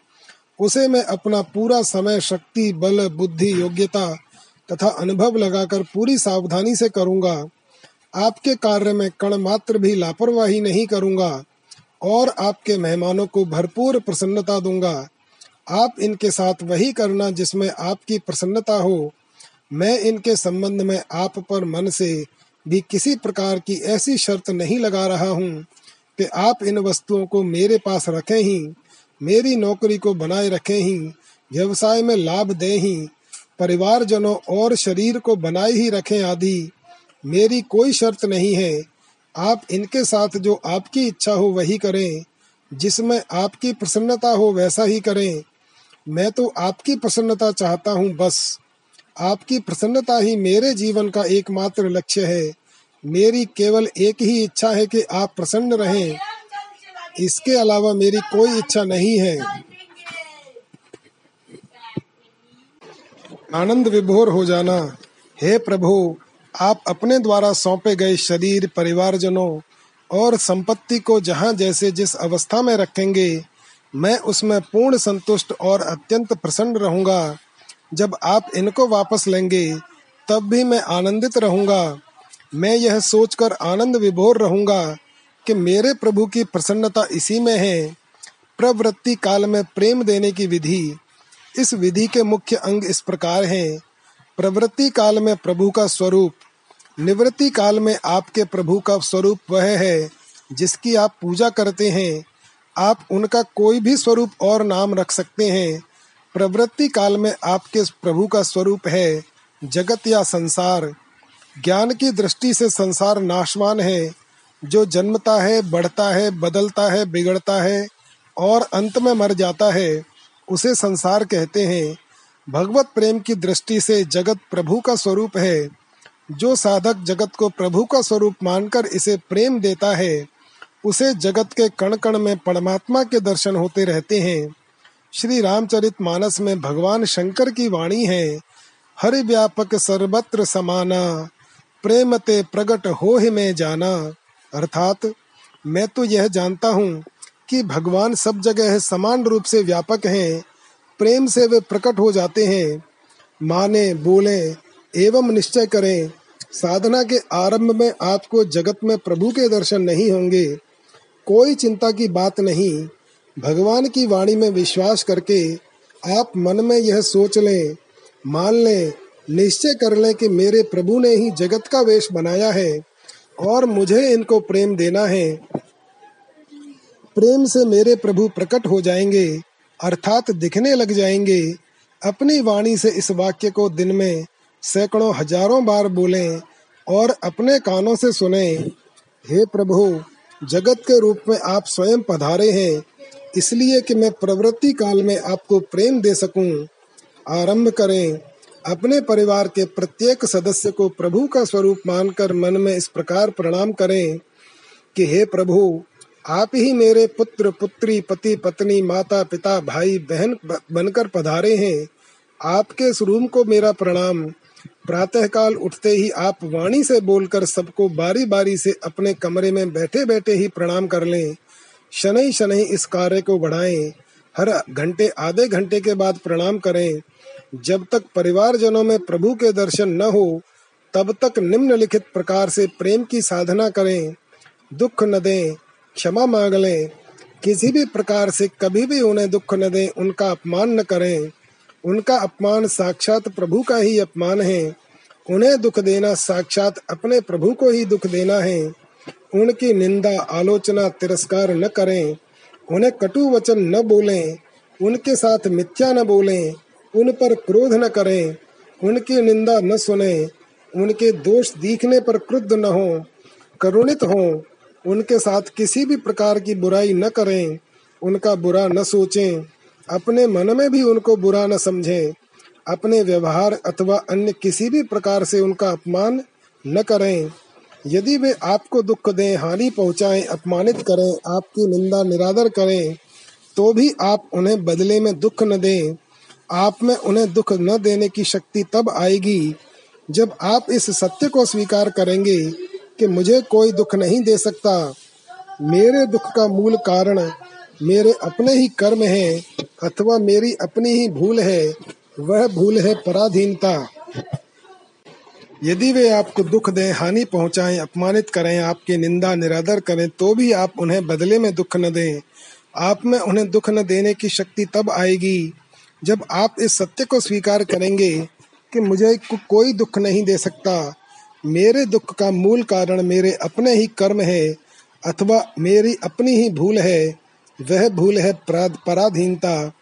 Speaker 1: उसे मैं अपना पूरा समय, शक्ति, बल, बुद्धि, योग्यता तथा अनुभव लगाकर पूरी सावधानी से करूँगा। आपके कार्य में कण मात्र भी लापरवाही नहीं करूँगा और आपके मेहमानों को भरपूर प्रसन्नता दूँगा। आप इनके साथ वही करना जिसमें आपकी प्रसन्नता हो। मैं इनके संबंध में आप पर मन से भी किसी प्रकार की ऐसी शर्त नहीं लगा रहा हूँ कि आप इन वस्तुओं को मेरे पास रखें ही, मेरी नौकरी को बनाए रखें ही, व्यवसाय में लाभ दें ही परिवारजनों और शरीर को बनाए ही रखें आदि। मेरी कोई शर्त नहीं है। आप इनके साथ जो आपकी इच्छा हो वही करें। जिसमें आपकी प्रसन्नता हो वैसा ही करें। मैं तो आपकी प्रसन्नता चाहता हूँ बस। आपकी प्रसन्नता ही मेरे जीवन का एकमात्र लक्ष्य है। मेरी केवल एक ही इच्छा है कि आप प्रसन्न रहें। इसके अलावा मेरी कोई इच्छा नहीं है। आनंद विभोर हो जाना। हे प्रभु, आप अपने द्वारा सौंपे गए शरीर, परिवारजनों और संपत्ति को जहाँ जैसे जिस अवस्था में रखेंगे, मैं उसमें पूर्ण संतुष्ट और अत्यंत प्रसन्न रहूँगा। जब आप इनको वापस लेंगे, तब भी मैं आनंदित रहूँगा। मैं यह सोचकर आनंद विभोर रहूँगा कि मेरे प्रभु की प्रसन्नता इसी में है। प्रवृत्ति काल में प्रेम देने की विधि इस विधि के मुख्य अंग इस प्रकार हैं। प्रवृत्ति काल में प्रभु का स्वरूप, निवृत्ति काल में आपके प्रभु का स्वरूप वह है, जिसकी आप पूजा करते हैं। आप उनका कोई भी स्वरूप और नाम रख सकते हैं। प्रवृत्ति काल में आपके प्रभु का स्वरूप है, जगत या संसार। ज्ञान की दृष्टि से संसार नाशवान है, जो जन्मता है, बढ़ता है, बदलता है, बिगड़ता है, और अंत में मर जाता है। उसे संसार कहते हैं, भगवत प्रेम की दृष्टि से जगत प्रभु का स्वरूप है। जो साधक जगत को प्रभु का स्वरूप मानकर इसे प्रेम देता है, उसे जगत के कण कण में परमात्मा के दर्शन होते रहते हैं। श्री रामचरित मानस में भगवान शंकर की वाणी है, हरि व्यापक सर्वत्र समाना, प्रेम ते प्रगट हो में जाना। अर्थात, मैं तो यह जानता हूँ कि भगवान सब जगह समान रूप से व्यापक हैं, प्रेम से वे प्रकट हो जाते हैं। माने, बोले, एवं निश्चय करें, साधना के आरंभ में आपको जगत में प्रभु के दर्शन नहीं होंगे। कोई चिंता की बात नहीं। भगवान की वाणी में विश्वास करके आप मन में यह सोच लें, मान लें, निश्चय कर लें कि मेरे प्रभु ने ही जगत का वेश बनाया है और मुझे इनको प्रेम देना है। प्रेम से मेरे प्रभु प्रकट हो जाएँगे, अर्थात दिखने लग जाएँगे। अपनी वाणी से इस वाक्य को दिन में सैकड़ों हज़ारों बार बोलें और अपने कानों से सुने। हे प्रभु, जगत के रूप में आप स्वयं पधारे हैं, इसलिए कि मैं प्रवृत्ति काल में आपको प्रेम दे सकूँ। आरंभ करें। अपने परिवार के प्रत्येक सदस्य को प्रभु का स्वरूप मानकर मन में इस प्रकार प्रणाम करें कि हे प्रभु आप ही मेरे पुत्र, पुत्री, पति, पत्नी, माता, पिता, भाई, बहन बनकर पधारे हैं। आपके स्वरूप को मेरा प्रणाम। प्रातःकाल उठते ही आप वाणी से बोलकर सबको बारी बारी से अपने कमरे में बैठे बैठे ही प्रणाम कर लें। शनि शनि इस कार्य को बढ़ाएँ। हर घंटे, आधे घंटे के बाद प्रणाम करें। जब तक परिवार जनों में प्रभु के दर्शन न हो, तब तक निम्नलिखित प्रकार से प्रेम की साधना करें। दुख न दें। क्षमा मांग लें। किसी भी प्रकार से कभी भी उन्हें दुख न दें, उनका अपमान न करें। उनका अपमान साक्षात प्रभु का ही अपमान है। उन्हें दुख देना साक्षात अपने प्रभु को ही दुख देना है। उनकी निंदा, आलोचना, तिरस्कार न करें। उन्हें कटु वचन न बोलें। उनके साथ मिथ्या न बोलें। उन पर क्रोध न करें। उनकी निंदा न सुने। उनके दोष दिखने पर क्रुद्ध न हो। करुणित हो। उनके साथ किसी भी प्रकार की बुराई न करें, उनका बुरा न सोचें, अपने मन में भी उनको बुरा न समझें, अपने व्यवहार अथवा अन्य किसी भी प्रकार से उनका अपमान न करें। यदि वे आपको दुख दें, हानि पहुंचाएँ, अपमानित करें, आपकी निंदा निरादर करें तो भी आप उन्हें बदले में दुख न दें। आप में उन्हें दुख न देने की शक्ति तब आएगी जब आप इस सत्य को स्वीकार करेंगे। कि मुझे कोई दुख नहीं दे सकता। मेरे दुख का मूल कारण मेरे अपने ही कर्म हैं अथवा मेरी अपनी ही भूल है वह भूल है पराधीनता। यदि वे आपको दुख दें हानि पहुंचाएँ अपमानित करें आपकी निंदा निरादर करें तो भी आप उन्हें बदले में दुख न दें। आप में उन्हें दुख न देने की शक्ति तब आएगी जब आप इस सत्य को स्वीकार करेंगे कि मुझे को, कोई दुख नहीं दे सकता। मेरे दुख का मूल कारण मेरे अपने ही कर्म है, अथवा मेरी अपनी ही भूल है, वह भूल है पराधीनता।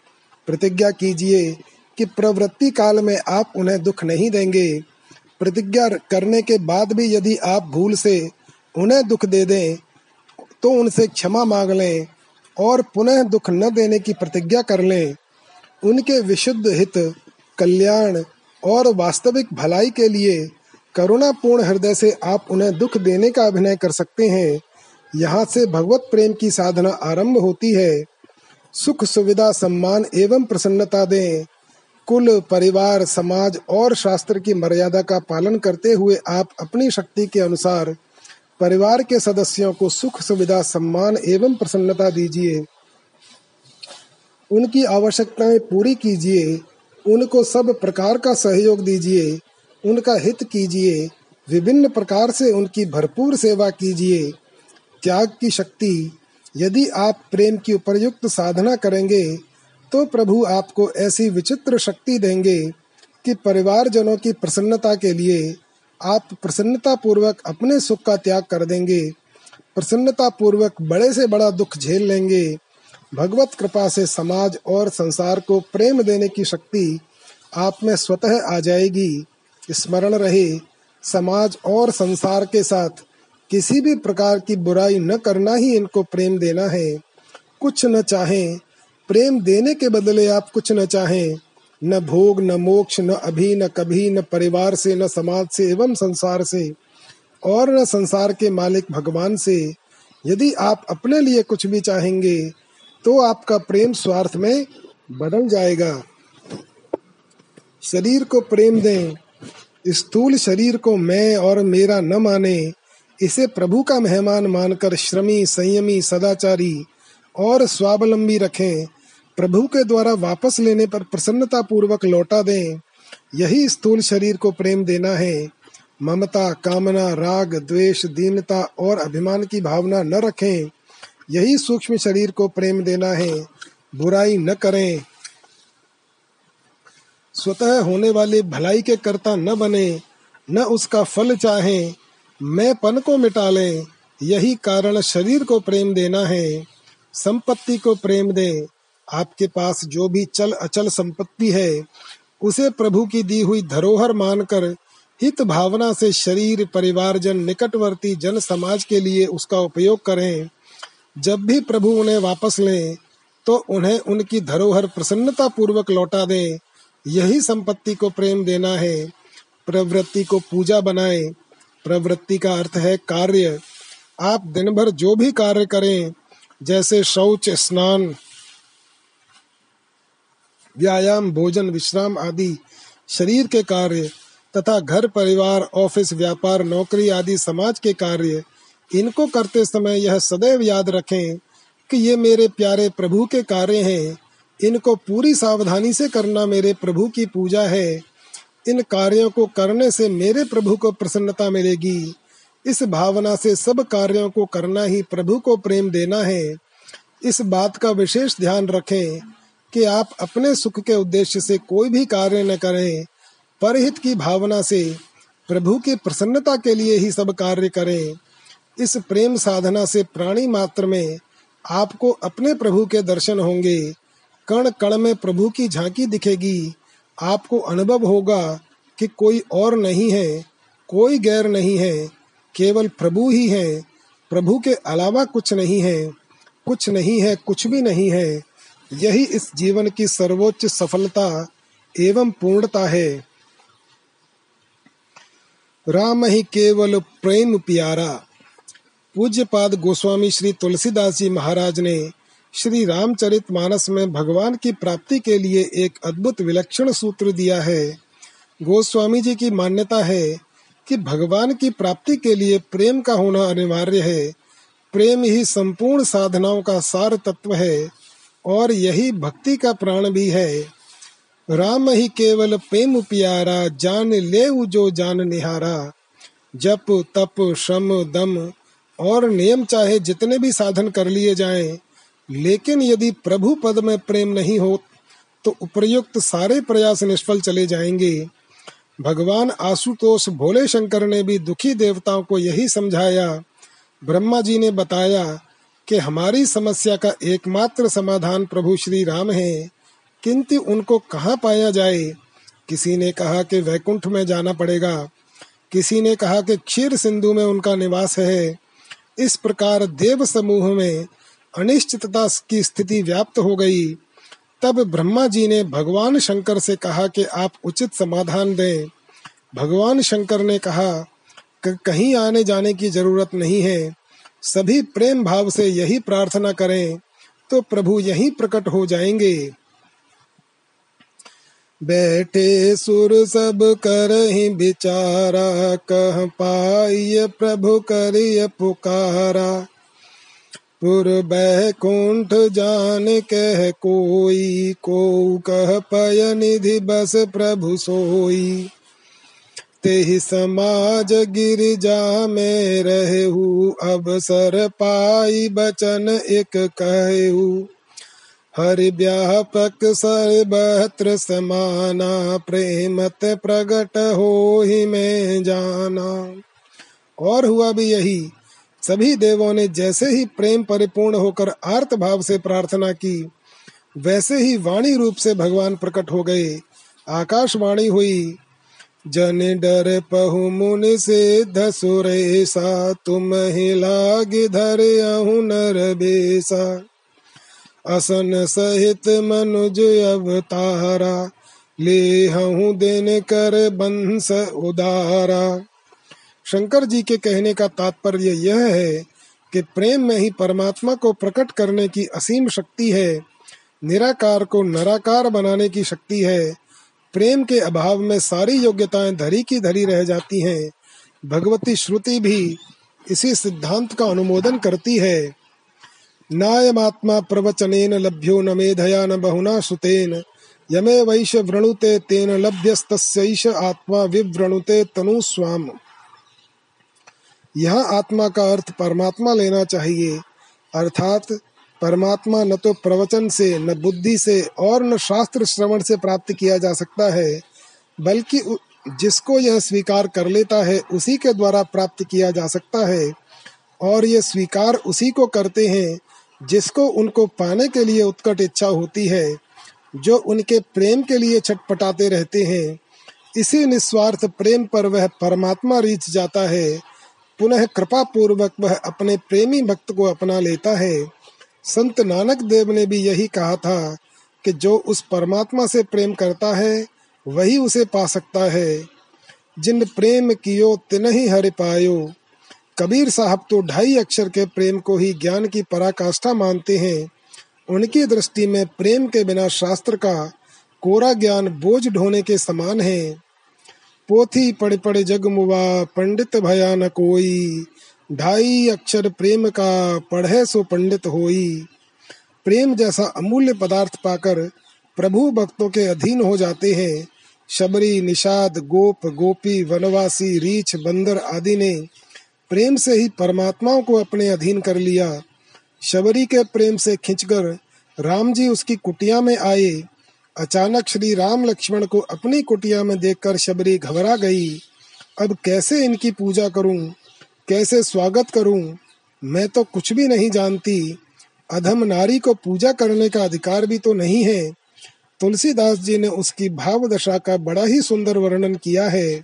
Speaker 1: प्रतिज्ञा कीजिए कि प्रवृत्ति काल में आप उन्हें दुख नहीं देंगे। प्रतिज्ञा करने के बाद भी यदि आप भूल से उन्हें दुख दे दें तो उनसे क्षमा मांग लें और पुनः दुख न देने की प्रतिज्ञा कर लें। उनके विशुद्ध हित, कल्याण और वास्तविक भलाई के लिए करुणापूर्ण हृदय से आप उन्हें दुख देने का अभिनय कर सकते हैं। यहाँ से भगवत प्रेम की साधना आरंभ होती है। सुख, सुविधा, सम्मान एवं प्रसन्नता दें। कुल, परिवार, समाज और शास्त्र की मर्यादा का पालन करते हुए आप अपनी शक्ति के अनुसार परिवार के सदस्यों को सुख, सुविधा, सम्मान एवं प्रसन्नता दीजिए। उनकी आवश्यकताएँ पूरी कीजिए। उनको सब प्रकार का सहयोग दीजिए। उनका हित कीजिए, विभिन्न प्रकार से उनकी भरपूर सेवा कीजिए। त्याग की शक्ति, यदि आप प्रेम की उपयुक्त साधना करेंगे तो प्रभु आपको ऐसी विचित्र शक्ति देंगे कि परिवार जनों की प्रसन्नता के लिए आप प्रसन्नता पूर्वक अपने सुख का त्याग कर देंगे। प्रसन्नता पूर्वक बड़े से बड़ा दुख झेल लेंगे। भगवत कृपा से समाज और संसार को प्रेम देने की शक्ति आप में स्वतः आ जाएगी। स्मरण रहे, समाज और संसार के साथ किसी भी प्रकार की बुराई न करना ही इनको प्रेम देना है। कुछ न चाहें, प्रेम देने के बदले आप कुछ न चाहें, न भोग, न मोक्ष, न अभी, न कभी, न परिवार से, न समाज से एवं संसार से और न संसार के मालिक भगवान से। यदि आप अपने लिए कुछ भी चाहेंगे तो आपका प्रेम स्वार्थ में बदल जाएगा। शरीर को प्रेम दें स्थूल शरीर को मैं और मेरा न माने, इसे प्रभु का मेहमान मानकर श्रमी, संयमी, सदाचारी और स्वावलंबी रखें, प्रभु के द्वारा वापस लेने पर प्रसन्नता पूर्वक लौटा दें। यही स्थूल शरीर को प्रेम देना है। ममता, कामना, राग, द्वेष, दीनता और अभिमान की भावना न रखें। यही सूक्ष्म शरीर को प्रेम देना है। बुराई न करें। स्वतः होने वाली भलाई के कर्ता न बने, न उसका फल चाहे, मैं पन को मिटा लें, यही कारण शरीर को प्रेम देना है। संपत्ति को प्रेम दे, आपके पास जो भी चल अचल संपत्ति है, उसे प्रभु की दी हुई धरोहर मानकर हित भावना से शरीर, परिवारजन, निकटवर्ती जन समाज के लिए उसका उपयोग करें। जब भी प्रभु उन्हें वापस लें तो उन्हें उनकी धरोहर प्रसन्नता पूर्वक लौटा दें। यही संपत्ति को प्रेम देना है, प्रवृत्ति को पूजा बनाए। प्रवृत्ति का अर्थ है कार्य। आप दिन भर जो भी कार्य करें, जैसे शौच, स्नान, व्यायाम, भोजन, विश्राम आदि, शरीर के कार्य तथा घर, परिवार, ऑफ़िस, व्यापार, नौकरी आदि, समाज के कार्य, इनको करते समय यह सदैव याद रखें कि ये मेरे प्यारे प्रभु के कार्य हैं। इनको पूरी सावधानी से करना मेरे प्रभु की पूजा है। इन कार्यों को करने से मेरे प्रभु को प्रसन्नता मिलेगी। इस भावना से सब कार्यों को करना ही प्रभु को प्रेम देना है। इस बात का विशेष ध्यान रखें कि आप अपने सुख के उद्देश्य से कोई भी कार्य न करें। परहित की भावना से प्रभु की प्रसन्नता के लिए ही सब कार्य करें। इस प्रेम साधना से प्राणी मात्र में आपको अपने प्रभु के दर्शन होंगे। कण कण में प्रभु की झांकी दिखेगी। आपको अनुभव होगा कि कोई और नहीं है, कोई गैर नहीं है, केवल प्रभु ही है। प्रभु के अलावा कुछ नहीं है, कुछ नहीं है, कुछ भी नहीं है। यही इस जीवन की सर्वोच्च सफलता एवं पूर्णता है। राम ही केवल प्रेम प्यारा। पूज्य पाद गोस्वामी श्री तुलसीदास जी महाराज ने श्री रामचरित मानस में भगवान की प्राप्ति के लिए एक अद्भुत विलक्षण सूत्र दिया है। गोस्वामी जी की मान्यता है कि भगवान की प्राप्ति के लिए प्रेम का होना अनिवार्य है। प्रेम ही संपूर्ण साधनाओं का सार तत्व है और यही भक्ति का प्राण भी है। राम ही केवल प्रेम प्यारा जान ले जो जान निहारा। जप तप श्रम दम और नियम चाहे जितने भी साधन कर लिए जाएँ, लेकिन यदि प्रभु पद में प्रेम नहीं हो तो उपयुक्त सारे प्रयास निष्फल चले जाएँगे। भगवान आशुतोष भोले शंकर ने भी दुखी देवताओं को यही समझाया। ब्रह्मा जी ने बताया कि हमारी समस्या का एकमात्र समाधान प्रभु श्री राम है। किंतु उनको कहाँ पाया जाए? किसी ने कहा कि वैकुंठ में जाना पड़ेगा। किसी ने कहा कि क्षीर सिंधु में उनका निवास है। इस प्रकार देव समूह में अनिश्चितता की स्थिति व्याप्त हो गई। तब ब्रह्मा जी ने भगवान शंकर से कहा कि आप उचित समाधान दें। भगवान शंकर ने कहा, कि कहीं आने जाने की ज़रूरत नहीं है। सभी प्रेम भाव से यही प्रार्थना करें तो प्रभु यहीं प्रकट हो जाएँगे। बैठे सुर सब कर ही बिचारा, कह पाइय प्रभु करिय पुकारा। पुर बैकुंठ जान कह कोई को कह पय निधि बस प्रभु सोई। ते समाज गिरजा में रहू, अवसर पाई बचन एक कहू। हरि व्यापक सर्वत्र समाना, प्रेमत प्रगट हो ही में जाना। और हुआ भी यही सभी देवों ने जैसे ही प्रेम परिपूर्ण होकर आर्त भाव से प्रार्थना की, वैसे ही वाणी रूप से भगवान प्रकट हो गए। आकाशवाणी हुई, जन डर पहु मुन से धसुरेसा तुम ही लाग धर नर बेसा। असन सहित मनुज अवतारा, ले हूँ दिन कर बंस उदारा। शंकर जी के कहने का तात्पर्य यह है कि प्रेम में ही परमात्मा को प्रकट करने की असीम शक्ति है, निराकार को नराकार बनाने की शक्ति है, प्रेम के अभाव में सारी योग्यताएँ धरी की धरी रह जाती हैं, भगवती श्रुति भी इसी सिद्धांत का अनुमोदन करती है। नायमात्मा प्रवचनेन लभ्यो न मेधया न बहुना सुतेन, यमे वैश वृणुते तेन लभ्यस्तस्यैष आत्मा विवृणुते तनु स्वाम। यहाँ आत्मा का अर्थ परमात्मा लेना चाहिए। अर्थात, परमात्मा न तो प्रवचन से, न बुद्धि से और न शास्त्र श्रवण से प्राप्त किया जा सकता है, बल्कि जिसको यह स्वीकार कर लेता है, उसी के द्वारा प्राप्त किया जा सकता है। और यह स्वीकार उसी को करते हैं, जिसको उनको पाने के लिए उत्कट इच्छा होती है, जो उनके प्रेम के लिए छटपटाते रहते हैं। इसी निस्वार्थ प्रेम पर वह परमात्मा रीच जाता है पुनः कृपा पूर्वक वह अपने प्रेमी भक्त को अपना लेता है। संत नानक देव ने भी यही कहा था कि जो उस परमात्मा से प्रेम करता है, वही उसे पा सकता है। जिन प्रेम कियो तिन ही हरि पायो। कबीर साहब तो ढाई अक्षर के प्रेम को ही ज्ञान की पराकाष्ठा मानते हैं। उनकी दृष्टि में प्रेम के बिना शास्त्र का कोरा ज्ञान बोझ ढोने के समान है। पोथी पड़ पड़ जग मुआ पंडित भया न कोई। ढाई अक्षर प्रेम का, पढ़े सो पंडित होई। प्रेम जैसा अमूल्य पदार्थ पाकर प्रभु भक्तों के अधीन हो जाते हैं। शबरी, निषाद, गोप, गोपी, वनवासी, रीछ, बंदर आदि ने प्रेम से ही परमात्माओं को अपने अधीन कर लिया। शबरी के प्रेम से खिंचकर राम जी उसकी कुटिया में आए। अचानक श्री राम लक्ष्मण को अपनी कुटिया में देखकर शबरी घबरा गई। अब कैसे इनकी पूजा करूँ? कैसे स्वागत करूँ? मैं तो कुछ भी नहीं जानती। अधम नारी को पूजा करने का अधिकार भी तो नहीं है। तुलसीदास जी ने उसकी भाव दशा का बड़ा ही सुंदर वर्णन किया है।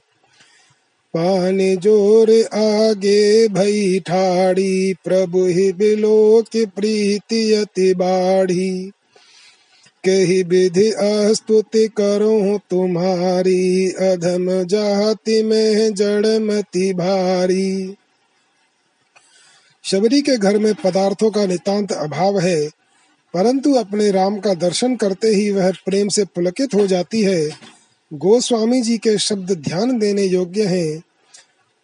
Speaker 1: पानी ज़ोर आगे भई ठाड़ी, प्रभु ही बिलो की प्रीति अति बाढ़ी। कही विधि अस्तुति करो तुम्हारी अधम जाति में जड़मति भारी। शबरी के घर में पदार्थों का नितांत अभाव है, परंतु अपने राम का दर्शन करते ही वह प्रेम से पुलकित हो जाती है। गोस्वामी जी के शब्द ध्यान देने योग्य हैं।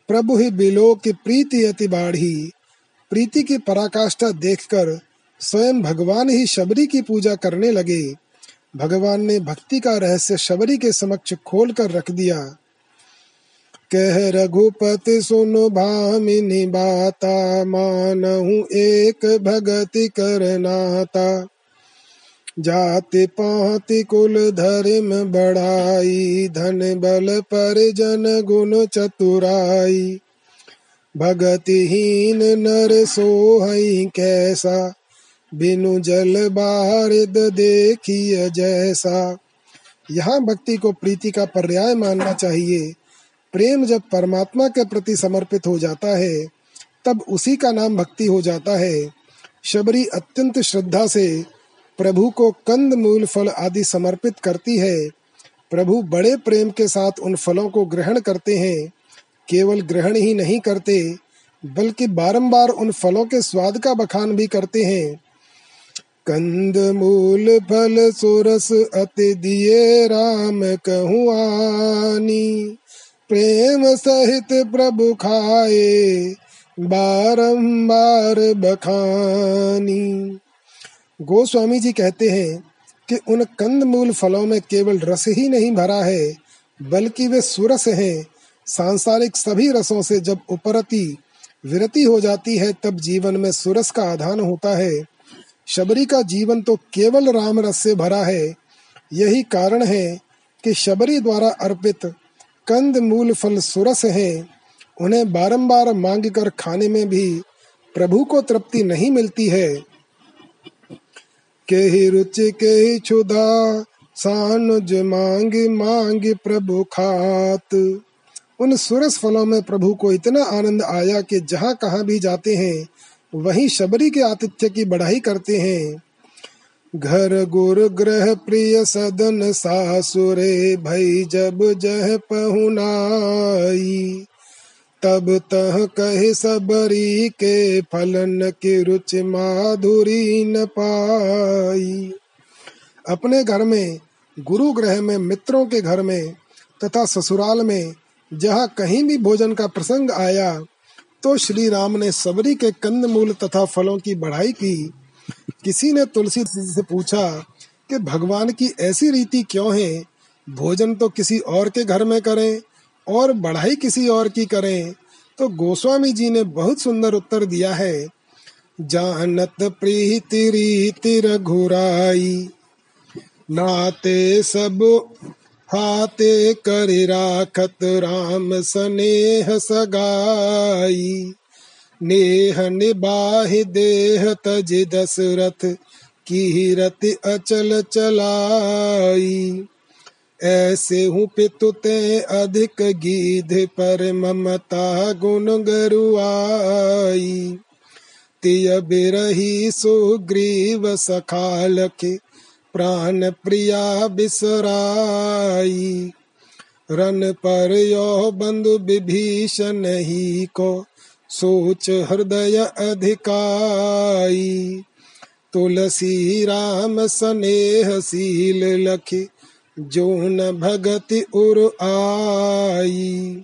Speaker 1: प्रभु ही बिलो की प्रीति अति बाढ़ी। प्रीति की पराकाष्ठा देखकर स्वयं भगवान ही शबरी की पूजा करने लगे। भगवान ने भक्ति का रहस्य शबरी के समक्ष खोल कर रख दिया। कह, रघुपति सुनो भामिनी बाता, मानहु एक भगति करनाता जाति पाति कुल धर्म बढ़ाई, धन बल पर जन गुण चतुराई। भगतिहीन नर सोहई कैसा बिनु जल बारिद देखिय जैसा। यहाँ भक्ति को प्रीति का पर्याय मानना चाहिए। प्रेम जब परमात्मा के प्रति समर्पित हो जाता है, तब उसी का नाम भक्ति हो जाता है। शबरी अत्यंत श्रद्धा से प्रभु को कंद मूल फल आदि समर्पित करती है। प्रभु बड़े प्रेम के साथ उन फलों को ग्रहण करते हैं। केवल ग्रहण ही नहीं करते, बल्कि बारंबार उन फलों के स्वाद का बखान भी करते हैं। कंद मूल फल, सुरस अति दिए राम कहुआनी। प्रेम सहित प्रभु खाए, बारंबार बखानी। गोस्वामी जी कहते हैं कि उन कंद मूल फलों में केवल रस ही नहीं भरा है, बल्कि वे सुरस हैं। सांसारिक सभी रसों से जब उपरति, विरति हो जाती है, तब जीवन में सुरस का आधान होता है। शबरी का जीवन तो केवल राम रस से भरा है। यही कारण है कि शबरी द्वारा अर्पित कंद मूल फल सुरस है। उन्हें बारंबार मांग कर खाने में भी प्रभु को तृप्ति नहीं मिलती है। के ही रुचि के ही छुदा सानुज मांग मांग प्रभु खात। उन सुरस फलों में प्रभु को इतना आनंद आया कि जहाँ कहाँ भी जाते हैं वहीं शबरी के आतिथ्य की बढ़ाई करते हैं। घर गुरु ग्रह प्रिय सदन सासुरे, भई जब जह पहुनाई तब तह कहे सबरी के फलन की रुचि माधुरी न पाई। अपने घर में, गुरु ग्रह में, मित्रों के घर में, तथा ससुराल में, जहाँ कहीं भी भोजन का प्रसंग आया तो श्री राम ने सबरी के कंद मूल तथा फलों की बढ़ाई की। किसी ने तुलसी से पूछा कि भगवान की ऐसी रीति क्यों है? भोजन तो किसी और के घर में करें और बढ़ाई किसी और की करें। तो गोस्वामी जी ने बहुत सुंदर उत्तर दिया है। जानत प्रीति रीति रघुराई, नाते सब हाथे कर राखत राम स्नेह सगाई। नेह निबाहि देह तज दशरथ की रति अचल चलाई। ऐसे हूँ पितु ते अधिक गीध पर ममता गुण गरुआई। तिय बिरही सुग्रीव सखाल के प्राण प्रिया बिसराई। रन पर यो बंधु विभीषण ही को सोच हृदय अधिकाई। तुलसी राम स्नेहशील लखी जो न भगति उर आई।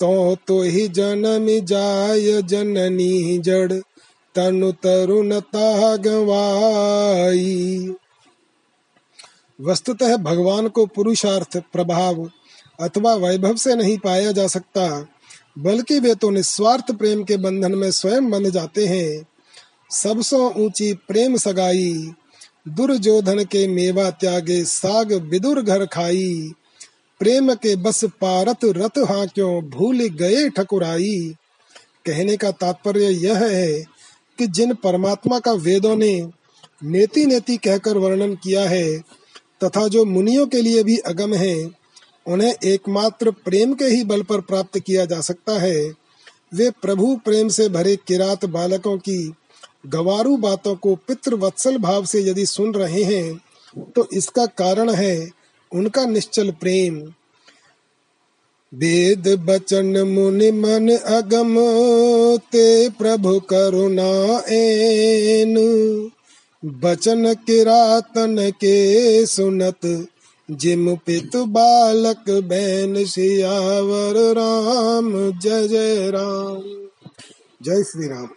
Speaker 1: तो तो ही जन्म जाय जननी जड़, तनु तरुण गवाई वस्तुतः भगवान को पुरुषार्थ, प्रभाव अथवा वैभव से नहीं पाया जा सकता, बल्कि वे तो निस्वार्थ प्रेम के बंधन में स्वयं बंध जाते हैं। सबसो ऊँची प्रेम सगाई, दुर्योधन के मेवा त्यागे साग विदुर घर खाई, प्रेम के बस पारत रत हाँ क्यों भूल गए ठकुराई। कहने का तात्पर्य यह है कि जिन परमात्मा का वेदों ने नेति नेति कहकर वर्णन किया है तथा जो मुनियों के लिए भी अगम है, उन्हें एकमात्र प्रेम के ही बल पर प्राप्त किया जा सकता है। वे प्रभु प्रेम से भरे किरात बालकों की गवारू बातों को पितृवत्सल भाव से यदि सुन रहे हैं तो इसका कारण है उनका निश्चल प्रेम। वेद बचन मुनि मन अगम, ते प्रभु करुणा एन बचन के रातन के सुनत, जिम पित बालक बैन सियावर राम, जय जय राम। जय श्री राम।